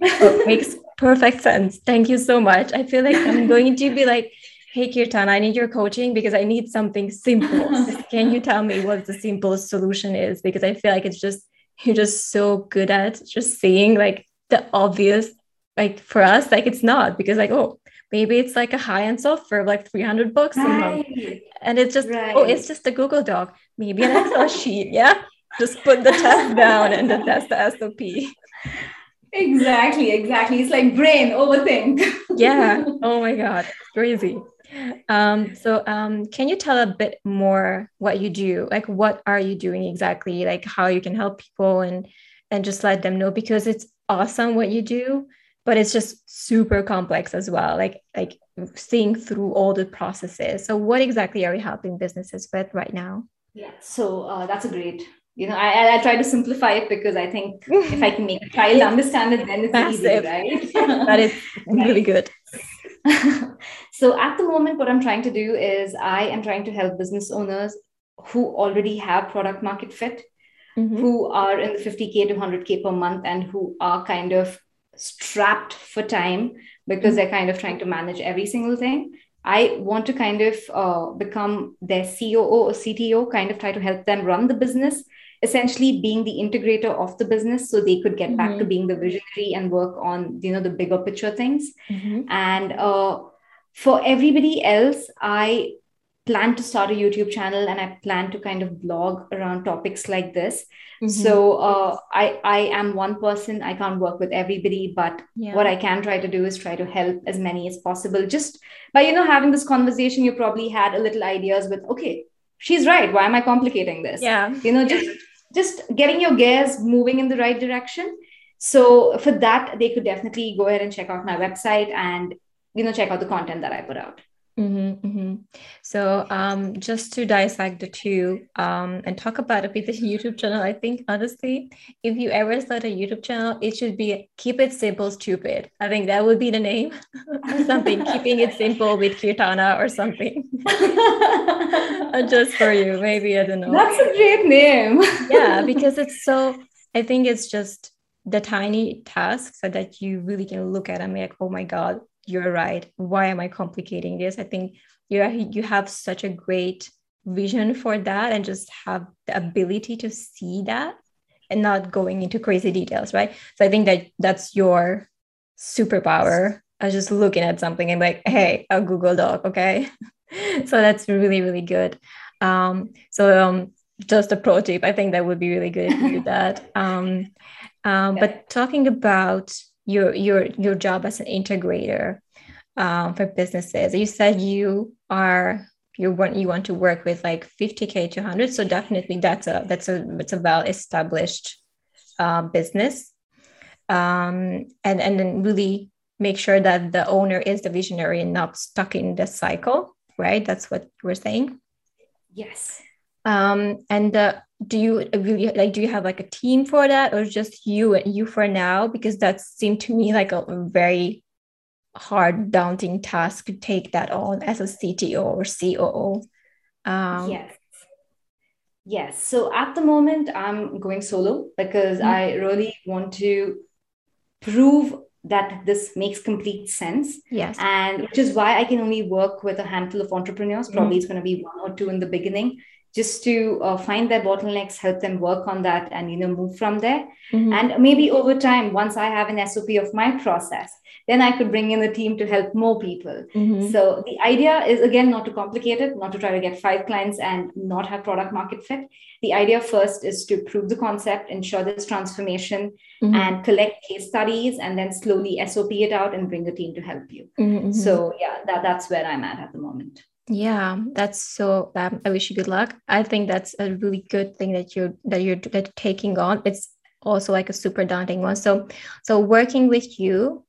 it makes perfect sense. Thank you so much. I feel like I'm going to be like, hey, Kirtan, I need your coaching because I need something simple. Can you tell me what the simplest solution is? Because I feel like it's just, you're just so good at just seeing like the obvious like for us like it's not because like oh maybe it's like a high-end software like 300 bucks right. a month. And it's just right. oh it's just a google doc. Maybe an excel sheet. Yeah. Just put the test down and then test the sop exactly exactly. It's like brain overthink. Yeah. Oh my god. Crazy um so um can you tell a bit more what you do? Like what are you doing exactly? Like how you can help people and and just let them know because it's awesome what you do but it's just super complex as well like like seeing through all the processes. So what exactly are you helping businesses with right now? Yeah so uh, that's a great you know I, I try to simplify it because i think if i can make a child understand it then it's Massive. easy right? That is really good so at the moment what i'm trying to do is i am trying to help business owners who already have product market fit, Mhm. who are in the 50K to 100K per month and who are kind of strapped for time because they're kind of trying to manage every single thing. I want to kind of uh, become their COO or CTO, kind of try to help them run the business, essentially being the integrator of the business so they could get back to being the visionary and work on, you know, the bigger picture things. Mhm. And uh, for everybody else, I plan to start a YouTube channel and I plan to kind of blog around topics like this. Mhm. So uh, I I am one person. I can't work with everybody, but Yeah. what I can try to do is try to help as many as possible. Just by you know having this conversation, you probably had a little ideas with okay, she's right. Why am I complicating this? yeah. You know, just just getting your gears moving in the right direction. So for that, they could definitely go ahead and check out my website and you know check out the content that I put out. Mm-hmm, mm-hmm. So, um, just to dissect the two, um, and talk about a bit the YouTube channel, I think honestly, if you ever start a YouTube channel, it should be keep it simple, stupid. I think that would be the name or something. Keeping it simple with Kirtana or something. Just for you, maybe I don't know. That's a great name. yeah, because it's so. I think it's just the tiny tasks so that you really can look at and be like, oh my god, you're right. Why am I complicating this? I think you you have such a great vision for that and just have the ability to see that and not going into crazy details, right? So I think that that's your superpower. I was just looking at something and like, hey, a Google Doc, okay? so that's really, really good. Um, so um, just a pro tip, I think that would be really good if you do that. Um, um. But talking about your your your job as an integrator um, for businesses, you said you are you want you want to work with like 50k to 100 so definitely that's a that's a that's a well established uh, business. Um, and and then really make sure that the owner is the visionary and not stuck in the cycle right? That's what we're saying. Yes. um, and uh, do you really like do you have like a team for that or just you and you for now because that seemed to me like a very hard daunting task to take that on as a cto or coo um, yes. Yes. So at the moment, I'm going solo because Mhm. I really want to prove that this makes complete sense. yes And which is why I can only work with a handful of entrepreneurs. Probably it's going to be one or two in the beginning, just to uh, find their bottlenecks, help them work on that, and you know move from there. Mhm. And maybe over time, once I have an SOP of my process, then I could bring in a team to help more people. Mhm. So the idea is again not to complicate it, not to try to get five clients and not have product market fit. The idea first is to prove the concept, ensure this transformation, Mhm. and collect case studies, and then slowly SOP it out and bring a team to help you. Mhm, mhm. So yeah, that, that's where I'm at at the moment. Yeah, that's so. Um, I wish you good luck. I think that's a really good thing that you're that you're that taking on. It's also like a super daunting one. So, so working with you,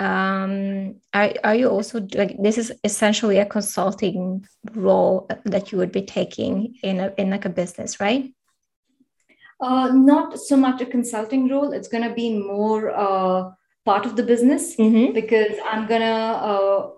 um, are are you also like this is essentially a consulting role that you would be taking in a in like a business, right? Uh, not so much a consulting role. It's going to be more uh, part of the business Mm-hmm. because I'm gonna uh,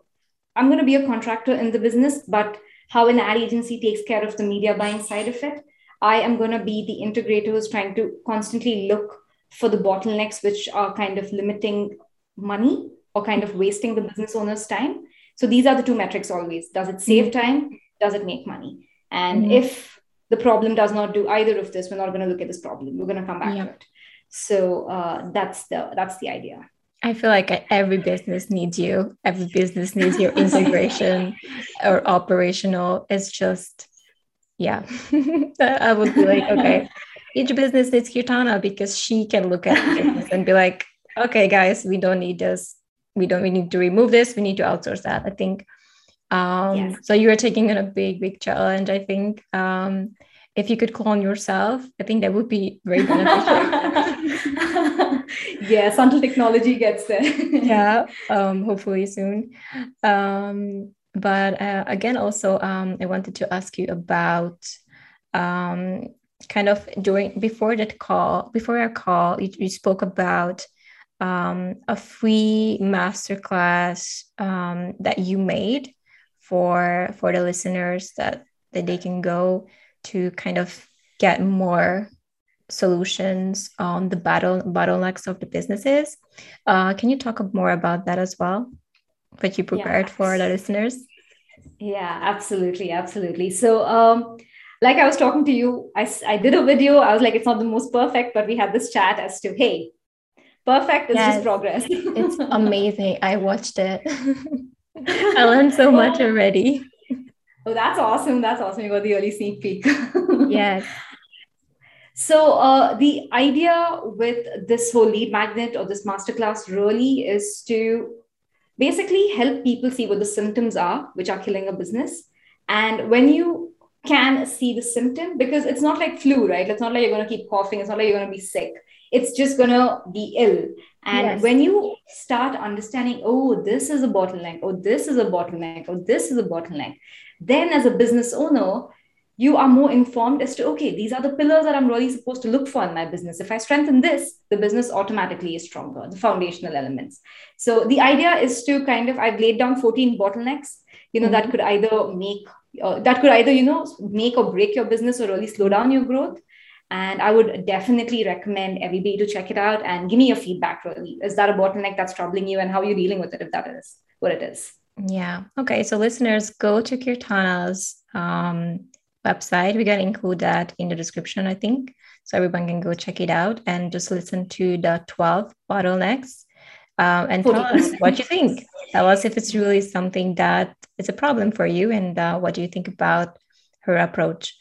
I'm gonna be a contractor in the business, but how an ad agency takes care of the media buying side of it, I am gonna be the integrator who's trying to constantly look for the bottlenecks which are kind of limiting money or kind of wasting the business owner's time. So these are the two metrics always. Does it save time? Does it make money? And Mhm. if the problem does not do either of this, we're not going to look at this problem. We're going to come back Yeah. to it. So uh, that's the that's the idea. I feel like every business needs you. Every business needs your integration or operational. It's just, yeah. I would be like, okay, each business needs Kirtana because she can look at the business and be like, okay, guys, we don't need this. We don't. We need to remove this. We need to outsource that. I think. Um, Yes. So you are taking on a big, big challenge. I think. Um, if you could clone yourself, I think that would be very beneficial. Yes, until technology gets there. yeah um hopefully soon um but uh, again also um i wanted to ask you about um kind of during before that call before our call you, you spoke about um a free masterclass um that you made for for the listeners that that they can go to kind of get more solutions on the battle bottlenecks of the businesses. Uh, can you talk more about that as well? What you prepared yeah. for the listeners? Yeah, absolutely, absolutely. So, um, like I was talking to you, I, I did a video. I was like, it's not the most perfect, but we had this chat as to, hey, perfect is yes, just progress. it's amazing. I watched it. I learned so much already. Oh, that's awesome. That's awesome. You got the early sneak peek. yes. So uh, the idea with this whole lead magnet or this masterclass really is to basically help people see what the symptoms are, which are killing a business. And when you can see the symptom, because it's not like flu, right? It's not like you're going to keep coughing. It's not like you're going to be sick. It's just going to be ill. And yes. when you start understanding, oh, this is a bottleneck, or this is a bottleneck, or this is a bottleneck, then as a business owner, you are more informed as to okay these are the pillars that i'm really supposed to look for in my business. If i strengthen this the business automatically is stronger the foundational elements. So the idea is to kind of i've laid down 14 bottlenecks you know mm-hmm. that could either make uh, that could either you know make or break your business or really slow down your growth. And i would definitely recommend everybody to check it out and give me your feedback really. Is that a bottleneck that's troubling you and how are you dealing with it if that is what it is? Yeah. Okay. So listeners go to kirtana's um, website. We're going to include that in the description, I think. So everyone can go check it out and just listen to the 12 bottlenecks um, and tell us what you think. Tell us if it's really something that is a problem for you and uh, what do you think about her approach.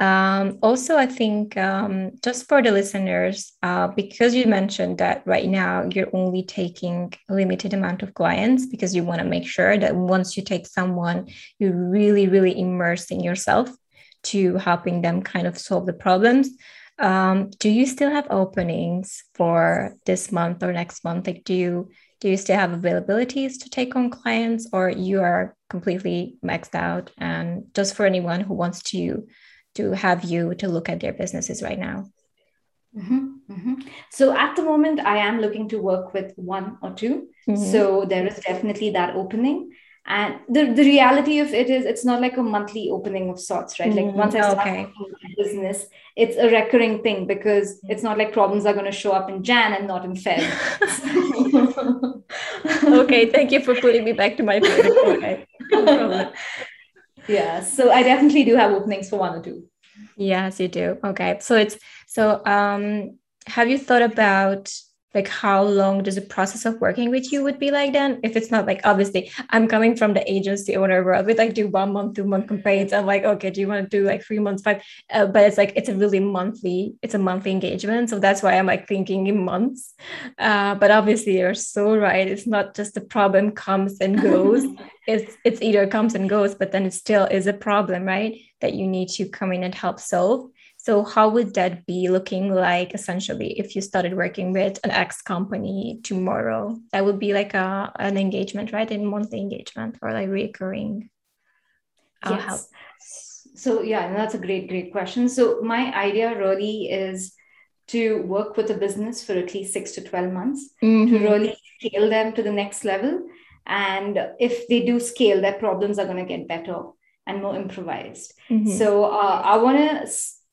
Um, also, I think um, just for the listeners, uh, because you mentioned that right now you're only taking a limited amount of clients because you want to make sure that once you take someone, you're really, really immerse in yourself to helping them kind of solve the problems. Um, do you still have openings for this month or next month? Like, do you do you still have availabilities to take on clients, or you are completely maxed out? And just for anyone who wants to to have you to look at their businesses right now. Mm-hmm, mm-hmm. So at the moment, I am looking to work with one or 2 mm-hmm. So there is definitely that opening and the, the reality of it is it's not like a monthly opening of sorts right? Like once i start okay. business it's a recurring thing because it's not like problems are going to show up in jan and not in feb. Okay thank you for putting me back to my point. Okay no yeah so i definitely do have openings for one or two. Yes you do. Okay so it's so um have you thought about like how long does the process of working with you would be like then? If it's not like obviously i'm coming from the agency owner world with like do one month two month campaigns i'm like okay do you want to do like three months five? Uh, but it's like it's a really monthly it's a monthly engagement. So that's why i'm like thinking in months. Uh, but obviously you're so right. It's not just the problem comes and goes. It's it's either comes and goes but then it still is a problem right that you need to come in and help solve so how would that be looking like essentially if you started working with an X company tomorrow? That would be like a an engagement, right? A monthly engagement or like recurring. Uh, yes. Help. So yeah, that's a great, great question. So my idea really is to work with a business for at least six to 12 months mm-hmm. to really scale them to the next level. And if they do scale, their problems are going to get better and more improvised. Mm-hmm. So uh, I want to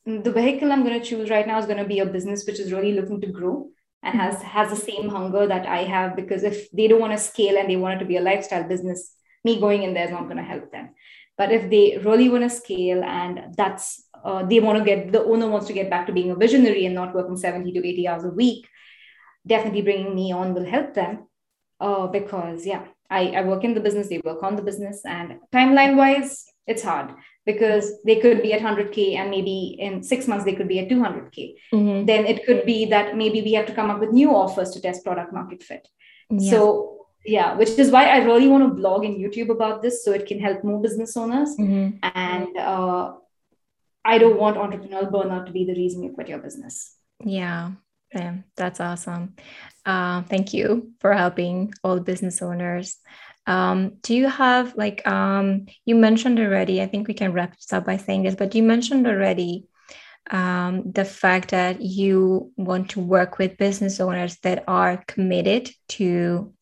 the vehicle I'm going to choose right now is going to be a business which is really looking to grow and has has the same hunger that I have because if they don't want to scale and they want it to be a lifestyle business, me going in there is not going to help them. But if they really want to scale and that's uh, they want to get the owner wants to get back to being a visionary and not working 70 to 80 hours a week, definitely bringing me on will help them. Uh, because yeah, I, I work in the business, they work on the business, and timeline wise, it's hard because they could be at 100k and maybe in six months they could be at 200k mm-hmm. then it could be that maybe we have to come up with new offers to test product market fit yeah. so yeah which is why i really want to blog in youtube about this so it can help more business owners mm-hmm. and uh, i don't want entrepreneurial burnout to be the reason you quit your business yeah yeah, that's awesome. Uh, thank you for helping all the business owners. Um, do you have like um, you mentioned already? I think we can wrap this up by saying this, but you mentioned already um, the fact that you want to work with business owners that are committed to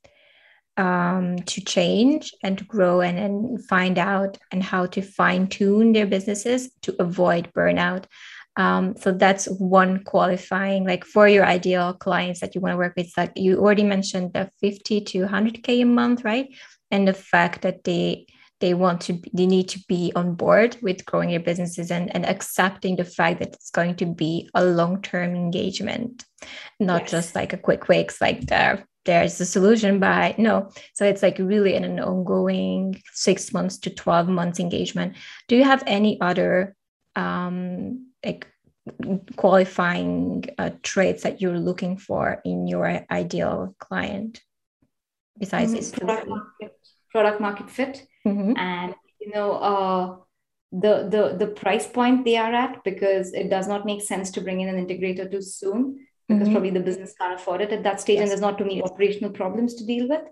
um, to change and to grow and, and find out and how to fine tune their businesses to avoid burnout. Um, so that's one qualifying, like for your ideal clients that you want to work with. Like you already mentioned the 50 to 100K a month, right? And the fact that they they want to they need to be on board with growing your businesses and, and accepting the fact that it's going to be a long-term engagement not yes. just like a quick fix like there there's a solution by no so it's like really in an ongoing six months to 12 months engagement do you have any other um like qualifying uh, traits that you're looking for in your ideal client besides mm-hmm. product market, product market fit mm-hmm. and you know uh, the the the price point they are at because it does not make sense to bring in an integrator too soon because mm-hmm. probably the business can't afford it at that stage yes. and there's not too many operational problems to deal with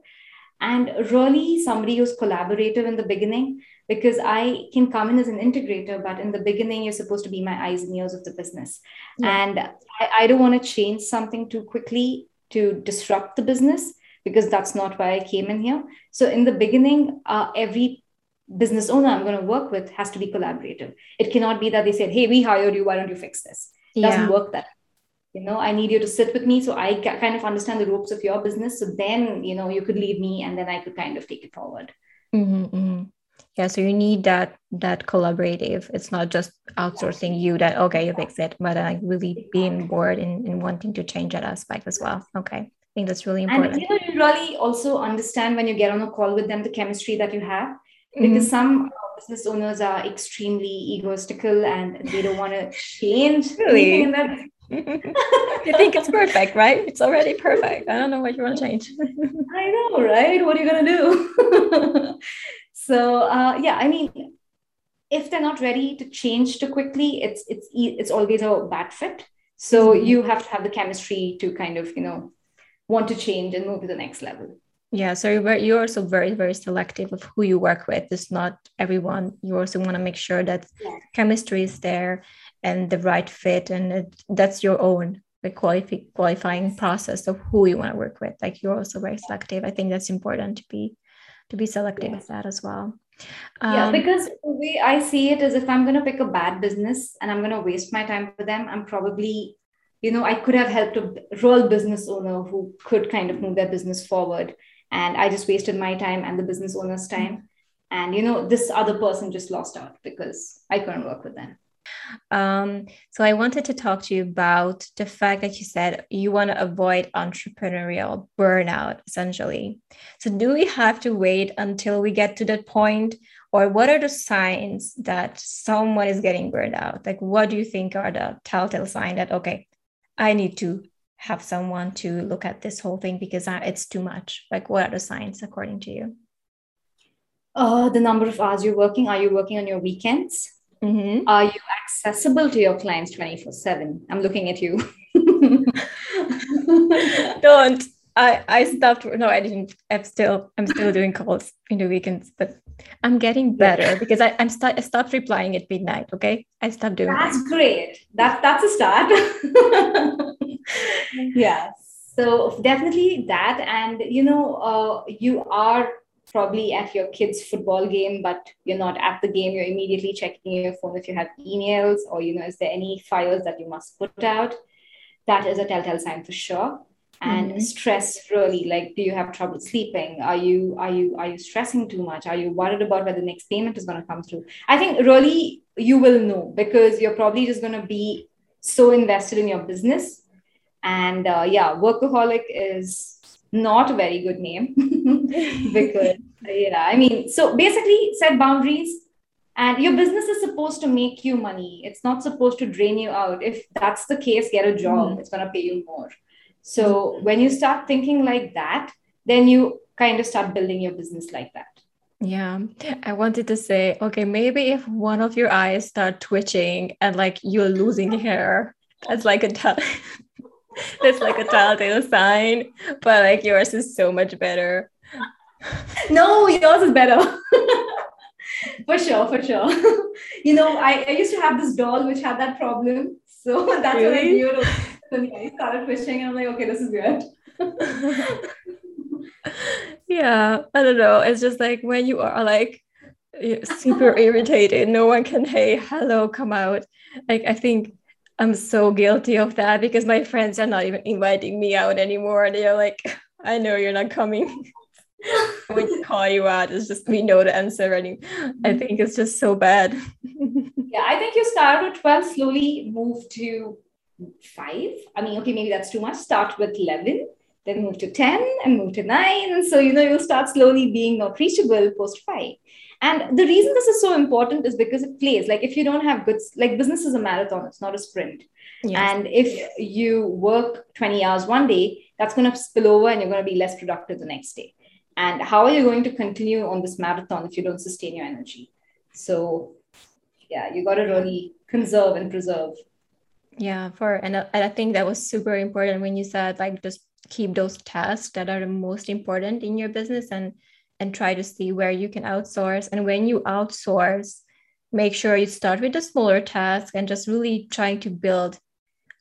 and really somebody who's collaborative in the beginning because i can come in as an integrator but in the beginning you're supposed to be my eyes and ears of the business yeah. and I, I don't want to change something too quickly to disrupt the business because that's not why I came in here. So in the beginning, uh, every business owner I'm going to work with has to be collaborative. It cannot be that they said, "Hey, we hired you. Why don't you fix this?" It yeah. doesn't work that. You know, I need you to sit with me so I kind of understand the ropes of your business. So then, you know, you could leave me, and then I could kind of take it forward. Mm-hmm, mm-hmm. Yeah, so you need that that collaborative. It's not just outsourcing you that okay, you fix it, but like really being bored and, and wanting to change that aspect as well. Okay i think that's really important. And you know, you really also understand when you get on a call with them the chemistry that you have, mm-hmm. because some business owners are extremely egoistical and they don't want to change really? anything in that. you think it's perfect, right? It's already perfect. I don't know what you want to change. I know, right? What are you gonna do? So uh, yeah, I mean, if they're not ready to change too quickly, it's it's it's always a bad fit. So mm-hmm. you have to have the chemistry to kind of you know want to change and move to the next level yeah so you're, you're also very very selective of who you work with it's not everyone you also want to make sure that yeah. chemistry is there and the right fit and it, that's your own qualify, qualifying process of who you want to work with like you're also very selective i think that's important to be to be selective yeah. of that as well um, yeah because the way i see it is if i'm going to pick a bad business and i'm going to waste my time for them i'm probably you know, I could have helped a real business owner who could kind of move their business forward. And I just wasted my time and the business owner's time. And, you know, this other person just lost out because I couldn't work with them. Um, so I wanted to talk to you about the fact that you said you want to avoid entrepreneurial burnout, essentially. So do we have to wait until we get to that point, or what are the signs that someone is getting burned out? Like, what do you think are the telltale sign that okay, I need to have someone to look at this whole thing because it's too much. Like, what are the signs according to you? Uh, the number of hours you're working. Are you working on your weekends? Mm-hmm. Are you accessible to your clients 24 7? I'm looking at you. Don't. I, I stopped. No, I didn't. I'm still I'm still doing calls in the weekends, but I'm getting better because I, I'm st- I stopped replying at midnight. Okay, I stopped doing. That's that. great. That that's a start. yeah. So definitely that, and you know, uh, you are probably at your kid's football game, but you're not at the game. You're immediately checking your phone if you have emails or you know, is there any files that you must put out? That is a telltale sign for sure and mm-hmm. stress really like do you have trouble sleeping are you are you are you stressing too much are you worried about whether the next payment is going to come through i think really you will know because you're probably just going to be so invested in your business and uh, yeah workaholic is not a very good name because yeah i mean so basically set boundaries and your business is supposed to make you money it's not supposed to drain you out if that's the case get a job mm-hmm. it's going to pay you more so when you start thinking like that, then you kind of start building your business like that. Yeah, I wanted to say, okay, maybe if one of your eyes start twitching and like you're losing hair, that's like a tell. That's like a telltale sign. But like yours is so much better. No, yours is better. for sure, for sure. you know, I, I used to have this doll which had that problem. So that's really? what I knew then I started fishing and I'm like, okay, this is good. yeah, yeah i don't know it's just like when you are like super irritated no one can hey hello come out like i think i'm so guilty of that because my friends are not even inviting me out anymore. They're like i know you're not coming. We call you out it's just we know the answer already. I mm-hmm. think it's just so bad. Yeah i think you start with 12 slowly move to 5 i mean okay maybe that's too much. Start with 11 then move to 10 and move to 9 and so you know you'll start slowly being not reachable post 5 and the reason this is so important is because it plays like if you don't have good like business is a marathon it's not a sprint. Yes. and if you work 20 hours one day that's going to spill over and you're going to be less productive the next day. And how are you going to continue on this marathon if you don't sustain your energy? So yeah you got to really conserve and preserve. Yeah for and, and i think that was super important when you said like just keep those tasks that are the most important in your business and and try to see where you can outsource and when you outsource make sure you start with the smaller task and just really trying to build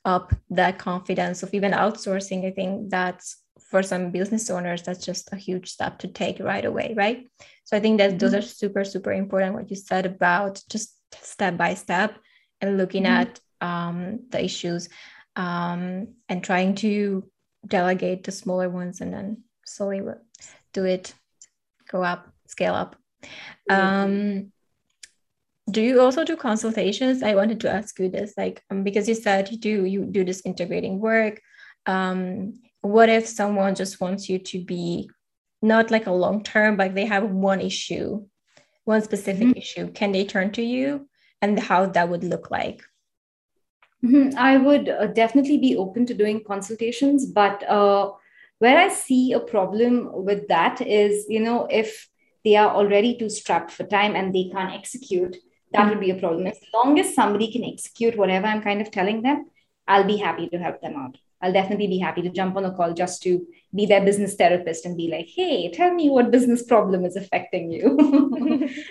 up that confidence of even outsourcing i think that's for some business owners that's just a huge step to take right away right so i think that those mm-hmm. are super super important what you said about just step by step and looking mm-hmm. at um, the issues um, and trying to delegate the smaller ones and then slowly do it go up scale up. Um, do you also do consultations? I wanted to ask you this like um, because you said you do you do this integrating work. Um, what if someone just wants you to be not like a long term but they have one issue one specific mm-hmm. issue? Can they turn to you and how that would look like? Mm-hmm. i would uh, definitely be open to doing consultations but uh, where i see a problem with that is you know if they are already too strapped for time and they can't execute that mm-hmm. would be a problem as long as somebody can execute whatever i'm kind of telling them i'll be happy to help them out I'll definitely be happy to jump on a call just to be their business therapist and be like, hey, tell me what business problem is affecting you.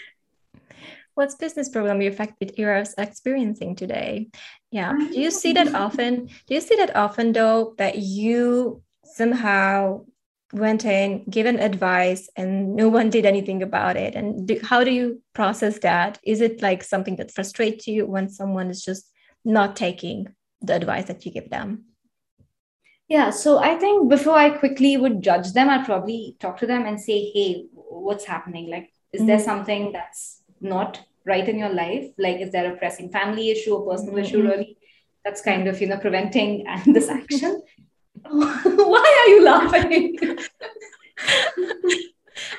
What's business problem you affected you're experiencing today? Yeah. Do you see that often? Do you see that often though that you somehow went in, given advice, and no one did anything about it? And do, how do you process that? Is it like something that frustrates you when someone is just not taking the advice that you give them? Yeah, so I think before I quickly would judge them, I'd probably talk to them and say, hey, what's happening? Like, is mm-hmm. there something that's not right in your life? Like, is there a pressing family issue or personal mm-hmm. issue, really? That's kind of, you know, preventing this action. Why are you laughing?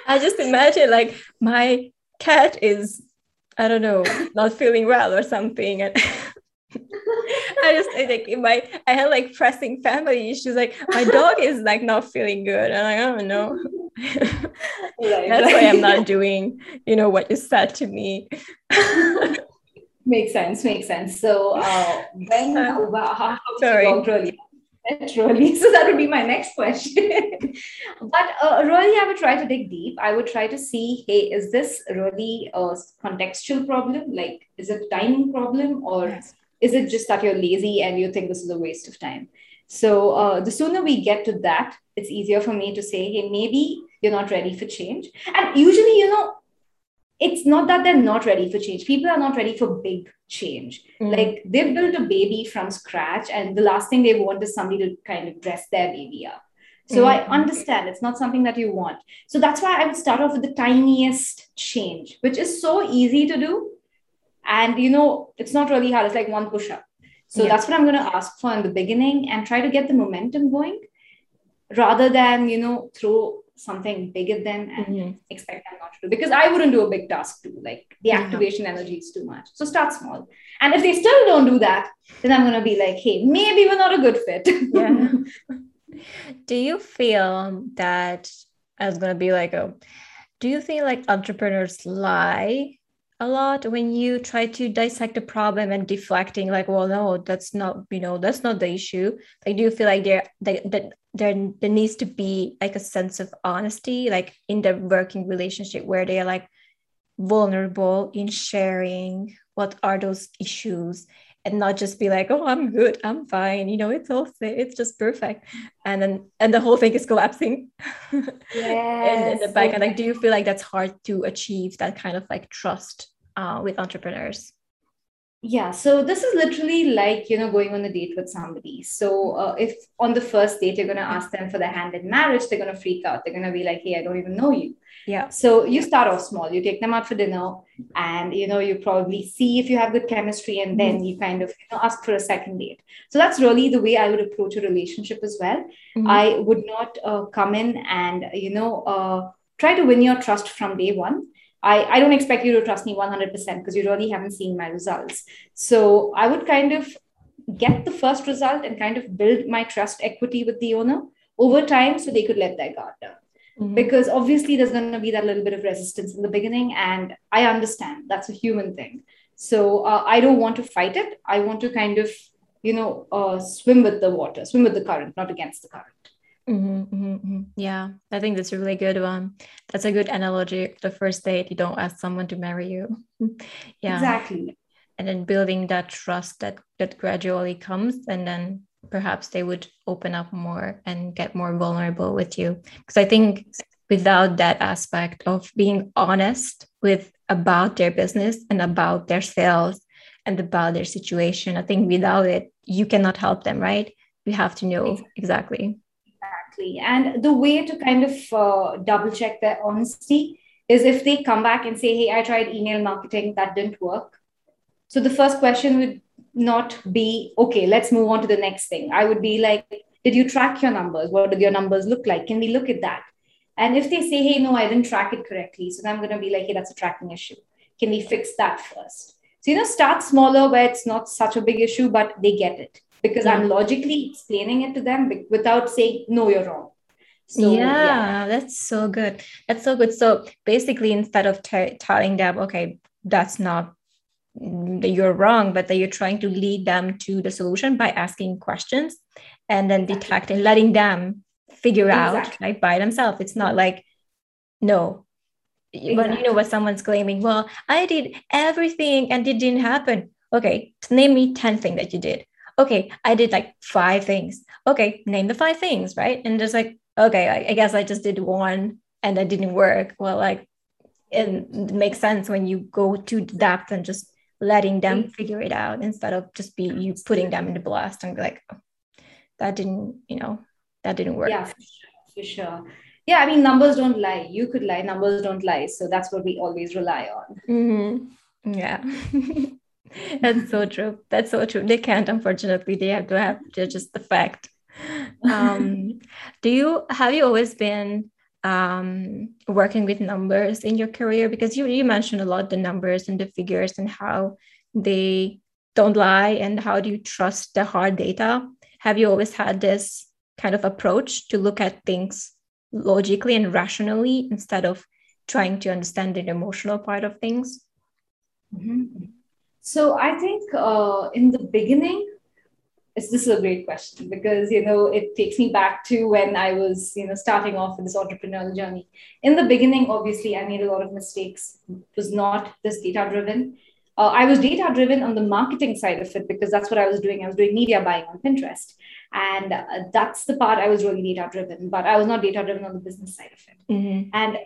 I just imagine like my cat is, I don't know, not feeling well or something. And I just I like in my I had like pressing family issues. Like my dog is like not feeling good, and I don't know. Right, That's right. why I'm not doing, you know, what you said to me. makes sense. Makes sense. So uh, when uh, how, sorry. dog really? Really, so that would be my next question. but uh, really, I would try to dig deep. I would try to see, hey, is this really a contextual problem? Like, is it timing problem or yes is it just that you're lazy and you think this is a waste of time so uh, the sooner we get to that it's easier for me to say hey maybe you're not ready for change and usually you know it's not that they're not ready for change. People are not ready for big change. Mm. Like they've built a baby from scratch and the last thing they want is somebody to kind of dress their baby up. So mm. I understand. It's not something that you want. So that's why I would start off with the tiniest change, which is so easy to do. And you know it's not really hard. It's like one push up so yeah. that's what i'm going to ask for in the beginning and try to get the momentum going rather than you know throw something bigger than and mm-hmm. expect them not to do. Because i wouldn't do a big task too like the activation yeah. energy is too much. So start small. And if they still don't do that then i'm going to be like hey maybe we're not a good fit. Yeah. Do you feel that i was going to be like oh do you feel like entrepreneurs lie a lot when you try to dissect the problem and deflecting like well no that's not you know that's not the issue. Like do you feel like there that there, there needs to be like a sense of honesty like in the working relationship where they are like vulnerable in sharing what are those issues and not just be like, oh, I'm good, I'm fine, you know, it's all it's just perfect. And then and the whole thing is collapsing. Yeah. in, in the back. And like, do you feel like that's hard to achieve that kind of like trust uh, with entrepreneurs? Yeah, so this is literally like, you know, going on a date with somebody. So uh, if on the first date you're going to ask them for their hand in marriage, they're going to freak out. They're going to be like, hey, I don't even know you. Yeah. So you start off small. You take them out for dinner and, you know, you probably see if you have good chemistry and then mm-hmm. you kind of you know, ask for a second date. So that's really the way I would approach a relationship as well. Mm-hmm. I would not uh, come in and, you know, uh, try to win your trust from day one I, I don't expect you to trust me 100% because you really haven't seen my results. So I would kind of get the first result and kind of build my trust equity with the owner over time so they could let their guard down. Mm-hmm. Because obviously there's going to be that little bit of resistance in the beginning. And I understand that's a human thing. So uh, I don't want to fight it. I want to kind of, you know, uh, swim with the water, swim with the current, not against the current. Mm-hmm, mm-hmm, mm-hmm. Yeah, I think that's a really good one. That's a good analogy. The first date, you don't ask someone to marry you. yeah, exactly. And then building that trust that that gradually comes, and then perhaps they would open up more and get more vulnerable with you. Because I think without that aspect of being honest with about their business and about their sales and about their situation, I think without it, you cannot help them, right? You have to know exactly Exactly. And the way to kind of uh, double check their honesty is if they come back and say, hey, I tried email marketing, that didn't work. So the first question would not be, okay, let's move on to the next thing. I would be like, did you track your numbers? What did your numbers look like? Can we look at that? And if they say, hey, no, I didn't track it correctly, so then I'm going to be like, hey, that's a tracking issue. Can we fix that first? So, you know, start smaller where it's not such a big issue, but they get it because yeah. I'm logically explaining it to them without saying, no, you're wrong. So, yeah, yeah, that's so good. That's so good. So basically, instead of t- telling them, okay, that's not that you're wrong, but that you're trying to lead them to the solution by asking questions and then detecting, letting them figure exactly. out right by themselves. It's not like, no. Exactly. When you know what someone's claiming, well, I did everything and it didn't happen. Okay, name me 10 things that you did okay, I did like five things. Okay, name the five things, right? And just like, okay, I, I guess I just did one and that didn't work. Well, like it makes sense when you go to depth and just letting them mm-hmm. figure it out instead of just be you putting them in the blast and be like, oh, that didn't, you know, that didn't work. Yeah, for sure. For sure. Yeah, I mean, numbers don't lie. You could lie, numbers don't lie. So that's what we always rely on. Mm-hmm. Yeah. That's so true. That's so true. They can't, unfortunately. They have to have just the fact. Um, do you have you always been um, working with numbers in your career? Because you you mentioned a lot the numbers and the figures and how they don't lie and how do you trust the hard data? Have you always had this kind of approach to look at things logically and rationally instead of trying to understand the emotional part of things? Mm-hmm. So I think uh, in the beginning, this is a great question because you know it takes me back to when I was you know starting off in this entrepreneurial journey. In the beginning, obviously, I made a lot of mistakes. It was not this data driven. Uh, I was data driven on the marketing side of it because that's what I was doing. I was doing media buying on Pinterest, and uh, that's the part I was really data driven. But I was not data driven on the business side of it. Mm-hmm. And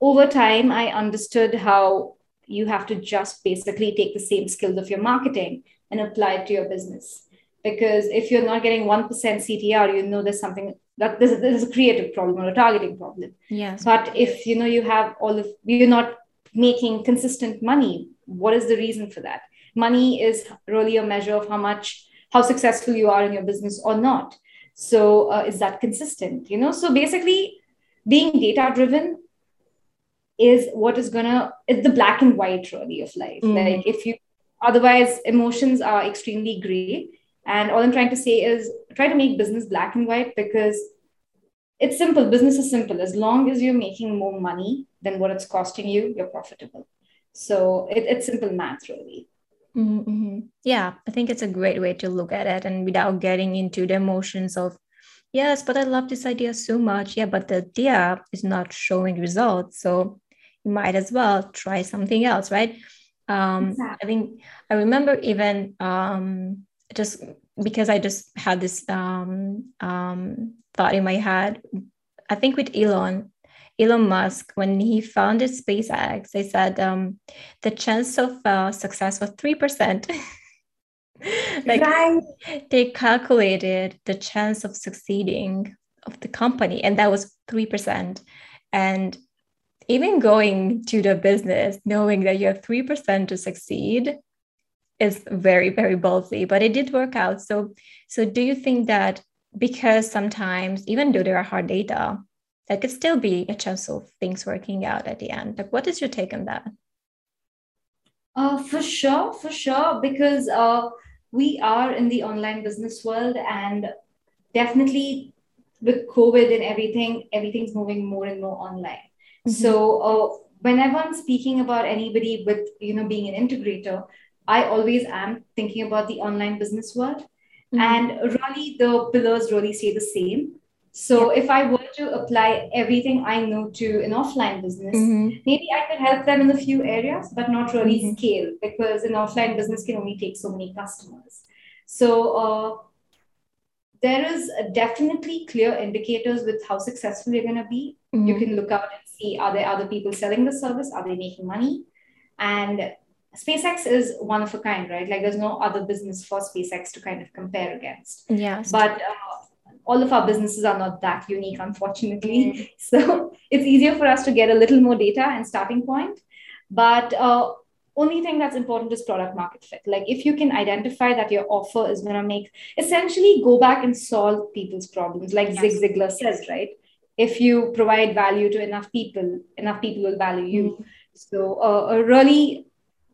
over time, I understood how you have to just basically take the same skills of your marketing and apply it to your business. Because if you're not getting 1% CTR, you know there's something that there's, there's a creative problem or a targeting problem. Yes. But if you know you have all of you're not making consistent money, what is the reason for that? Money is really a measure of how much how successful you are in your business or not. So uh, is that consistent? You know, so basically being data driven is what is gonna it's the black and white really of life. Mm. like if you otherwise emotions are extremely gray and all i'm trying to say is try to make business black and white because it's simple. Business is simple. As long as you're making more money than what it's costing you you're profitable. So it, it's simple math really. Mm-hmm. yeah i think it's a great way to look at it and without getting into the emotions of yes but i love this idea so much. Yeah but the idea is not showing results. So might as well try something else, right? Um, exactly. I think I remember even um, just because I just had this um, um, thought in my head. I think with Elon, Elon Musk, when he founded SpaceX, they said um, the chance of uh, success was 3%. like right. they calculated the chance of succeeding of the company, and that was 3%. And even going to the business, knowing that you have 3% to succeed is very, very boldly, but it did work out. So, so do you think that because sometimes, even though there are hard data, there could still be a chance of things working out at the end. Like, what is your take on that? Uh, for sure, for sure, because uh, we are in the online business world, and definitely with COVID and everything, everything's moving more and more online. Mm-hmm. So, uh, whenever I'm speaking about anybody with you know being an integrator, I always am thinking about the online business world, mm-hmm. and really the pillars really stay the same so yeah. if I were to apply everything I know to an offline business, mm-hmm. maybe I could help them in a few areas, but not really mm-hmm. scale because an offline business can only take so many customers. So uh, there is definitely clear indicators with how successful you're going to be. Mm-hmm. You can look out and see are there other people selling the service? Are they making money? And SpaceX is one of a kind, right? Like there's no other business for SpaceX to kind of compare against. Yes. But uh, all of our businesses are not that unique, unfortunately. Mm-hmm. So it's easier for us to get a little more data and starting point. But uh, only thing that's important is product market fit. Like if you can identify that your offer is going to make essentially go back and solve people's problems, like yes. Zig Ziglar says, right? If you provide value to enough people, enough people will value you. Mm-hmm. So uh, really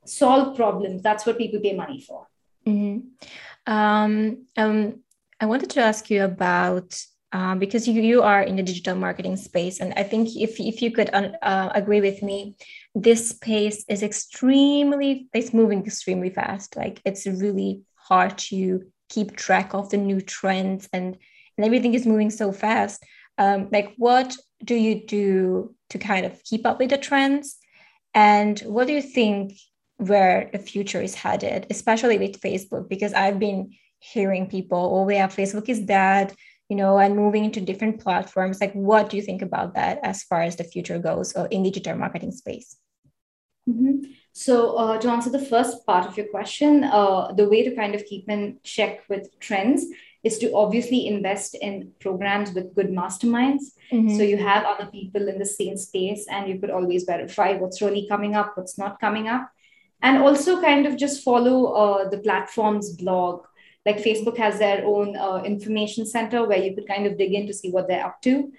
solve problems. That's what people pay money for. Mm-hmm. Um, um, I wanted to ask you about uh, because you, you are in the digital marketing space, and I think if, if you could uh, agree with me, this space is extremely it's moving extremely fast. Like it's really hard to keep track of the new trends, and and everything is moving so fast. Um, like, what do you do to kind of keep up with the trends? And what do you think where the future is headed, especially with Facebook? Because I've been hearing people, oh, yeah, Facebook is dead, you know, and moving into different platforms. Like, what do you think about that as far as the future goes in the digital marketing space? Mm-hmm. So, uh, to answer the first part of your question, uh, the way to kind of keep in check with trends is to obviously invest in programs with good masterminds. Mm-hmm. So you have other people in the same space and you could always verify what's really coming up, what's not coming up. And also kind of just follow uh, the platform's blog like facebook has their own uh, information center where you could kind of dig in to see what they're up to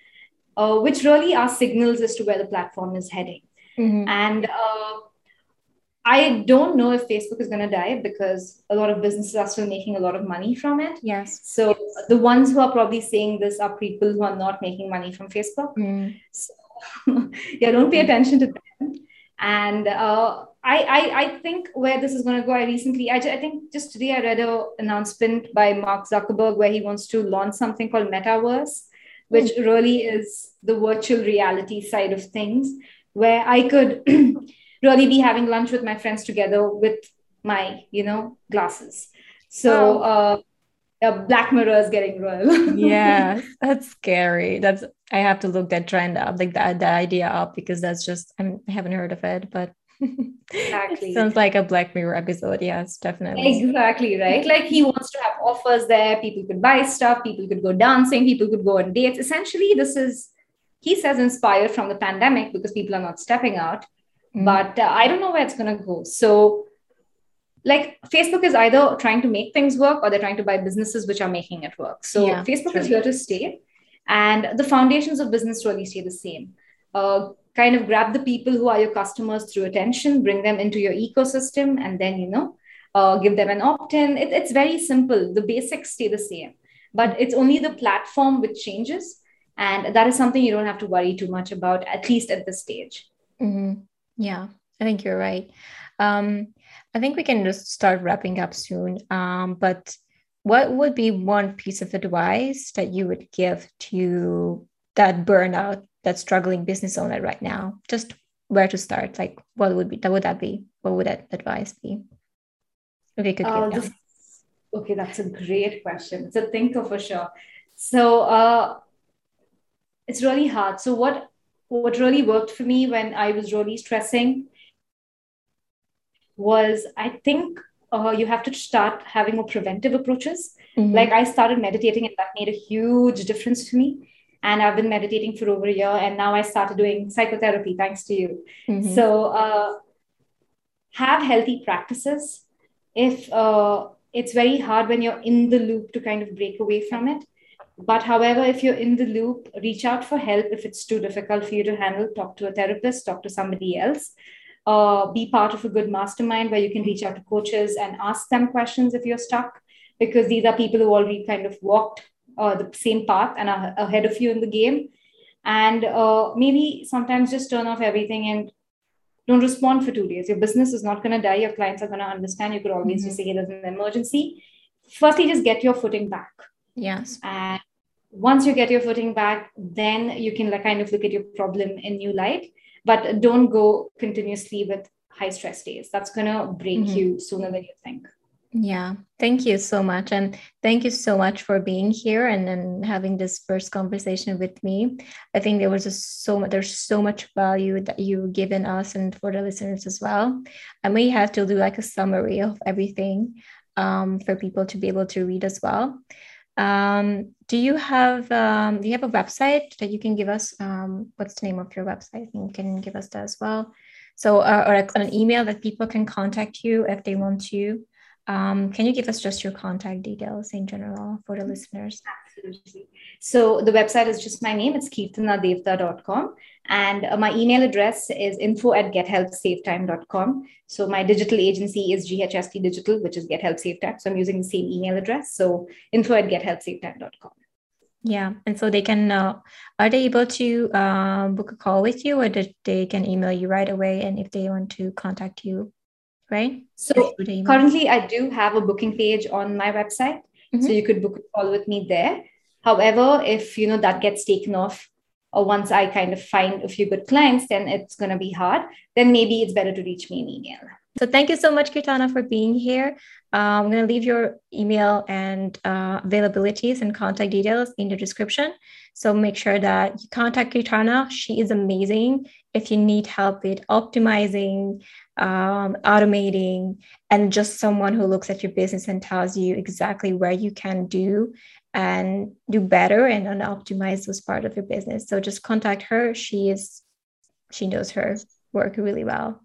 uh, which really are signals as to where the platform is heading mm-hmm. and uh, i don't know if facebook is going to die because a lot of businesses are still making a lot of money from it yes so the ones who are probably saying this are people who are not making money from facebook mm. so yeah don't pay attention to them and uh, I, I, I think where this is going to go, I recently, I, I think just today I read an announcement by Mark Zuckerberg where he wants to launch something called Metaverse, which mm. really is the virtual reality side of things, where I could really be having lunch with my friends together with my, you know, glasses. So, uh, Black Mirror is getting real. yeah, that's scary. That's I have to look that trend up, like that the idea up, because that's just I'm, I haven't heard of it, but Exactly. sounds like a Black Mirror episode. Yes, definitely. Exactly, right? Like he wants to have offers there. People could buy stuff, people could go dancing, people could go on dates. Essentially, this is, he says, inspired from the pandemic because people are not stepping out. Mm. But uh, I don't know where it's going to go. So, like, Facebook is either trying to make things work or they're trying to buy businesses which are making it work. So, yeah, Facebook true. is here to stay. And the foundations of business really stay the same. Uh, kind of grab the people who are your customers through attention, bring them into your ecosystem, and then, you know, uh, give them an opt in. It, it's very simple. The basics stay the same, but it's only the platform which changes. And that is something you don't have to worry too much about, at least at this stage. Mm-hmm. Yeah, I think you're right. Um, I think we can just start wrapping up soon. Um, but what would be one piece of advice that you would give to that burnout that struggling business owner right now? Just where to start? Like, what would be that? Would that be? what would that advice be? If you could uh, Okay, that's a great question. It's a thinker for sure. So uh, it's really hard. So what what really worked for me when I was really stressing was I think uh, you have to start having more preventive approaches. Mm-hmm. Like I started meditating and that made a huge difference to me. And I've been meditating for over a year, and now I started doing psychotherapy thanks to you. Mm-hmm. So uh, have healthy practices. If uh, it's very hard when you're in the loop to kind of break away from it. But however, if you're in the loop, reach out for help. If it's too difficult for you to handle, talk to a therapist, talk to somebody else. Uh, be part of a good mastermind where you can reach out to coaches and ask them questions if you're stuck, because these are people who already kind of walked uh, the same path and are ahead of you in the game. And uh, maybe sometimes just turn off everything and don't respond for two days. Your business is not going to die. Your clients are going to understand. You could always mm-hmm. just say, hey, there's an emergency. Firstly, just get your footing back. Yes. And once you get your footing back, then you can like kind of look at your problem in new light. But don't go continuously with high stress days. That's going to break mm-hmm. you sooner than you think. Yeah, thank you so much. And thank you so much for being here and then having this first conversation with me. I think there was just so much, there's so much value that you've given us and for the listeners as well. I may have to do like a summary of everything um, for people to be able to read as well. Um, do you have um, do you have a website that you can give us? Um, what's the name of your website? You can give us that as well. So, uh, or an email that people can contact you if they want to. Um, can you give us just your contact details in general for the listeners? Absolutely. So the website is just my name. It's kirtanadevta.com. And uh, my email address is info at gethelpsavetime.com. So my digital agency is GHST Digital, which is Get Help Save Time. So I'm using the same email address. So info at gethelpsavetime.com. Yeah. And so they can, uh, are they able to uh, book a call with you or they can email you right away? And if they want to contact you right? So currently, I do have a booking page on my website, mm-hmm. so you could book a call with me there. However, if you know that gets taken off, or once I kind of find a few good clients, then it's going to be hard. Then maybe it's better to reach me in email. So thank you so much, Kirtana, for being here. Uh, I'm going to leave your email and uh, availabilities and contact details in the description. So make sure that you contact Kirtana. She is amazing. If you need help with optimizing, um, automating, and just someone who looks at your business and tells you exactly where you can do and do better and, and optimize those part of your business. So just contact her. She is, she knows her work really well.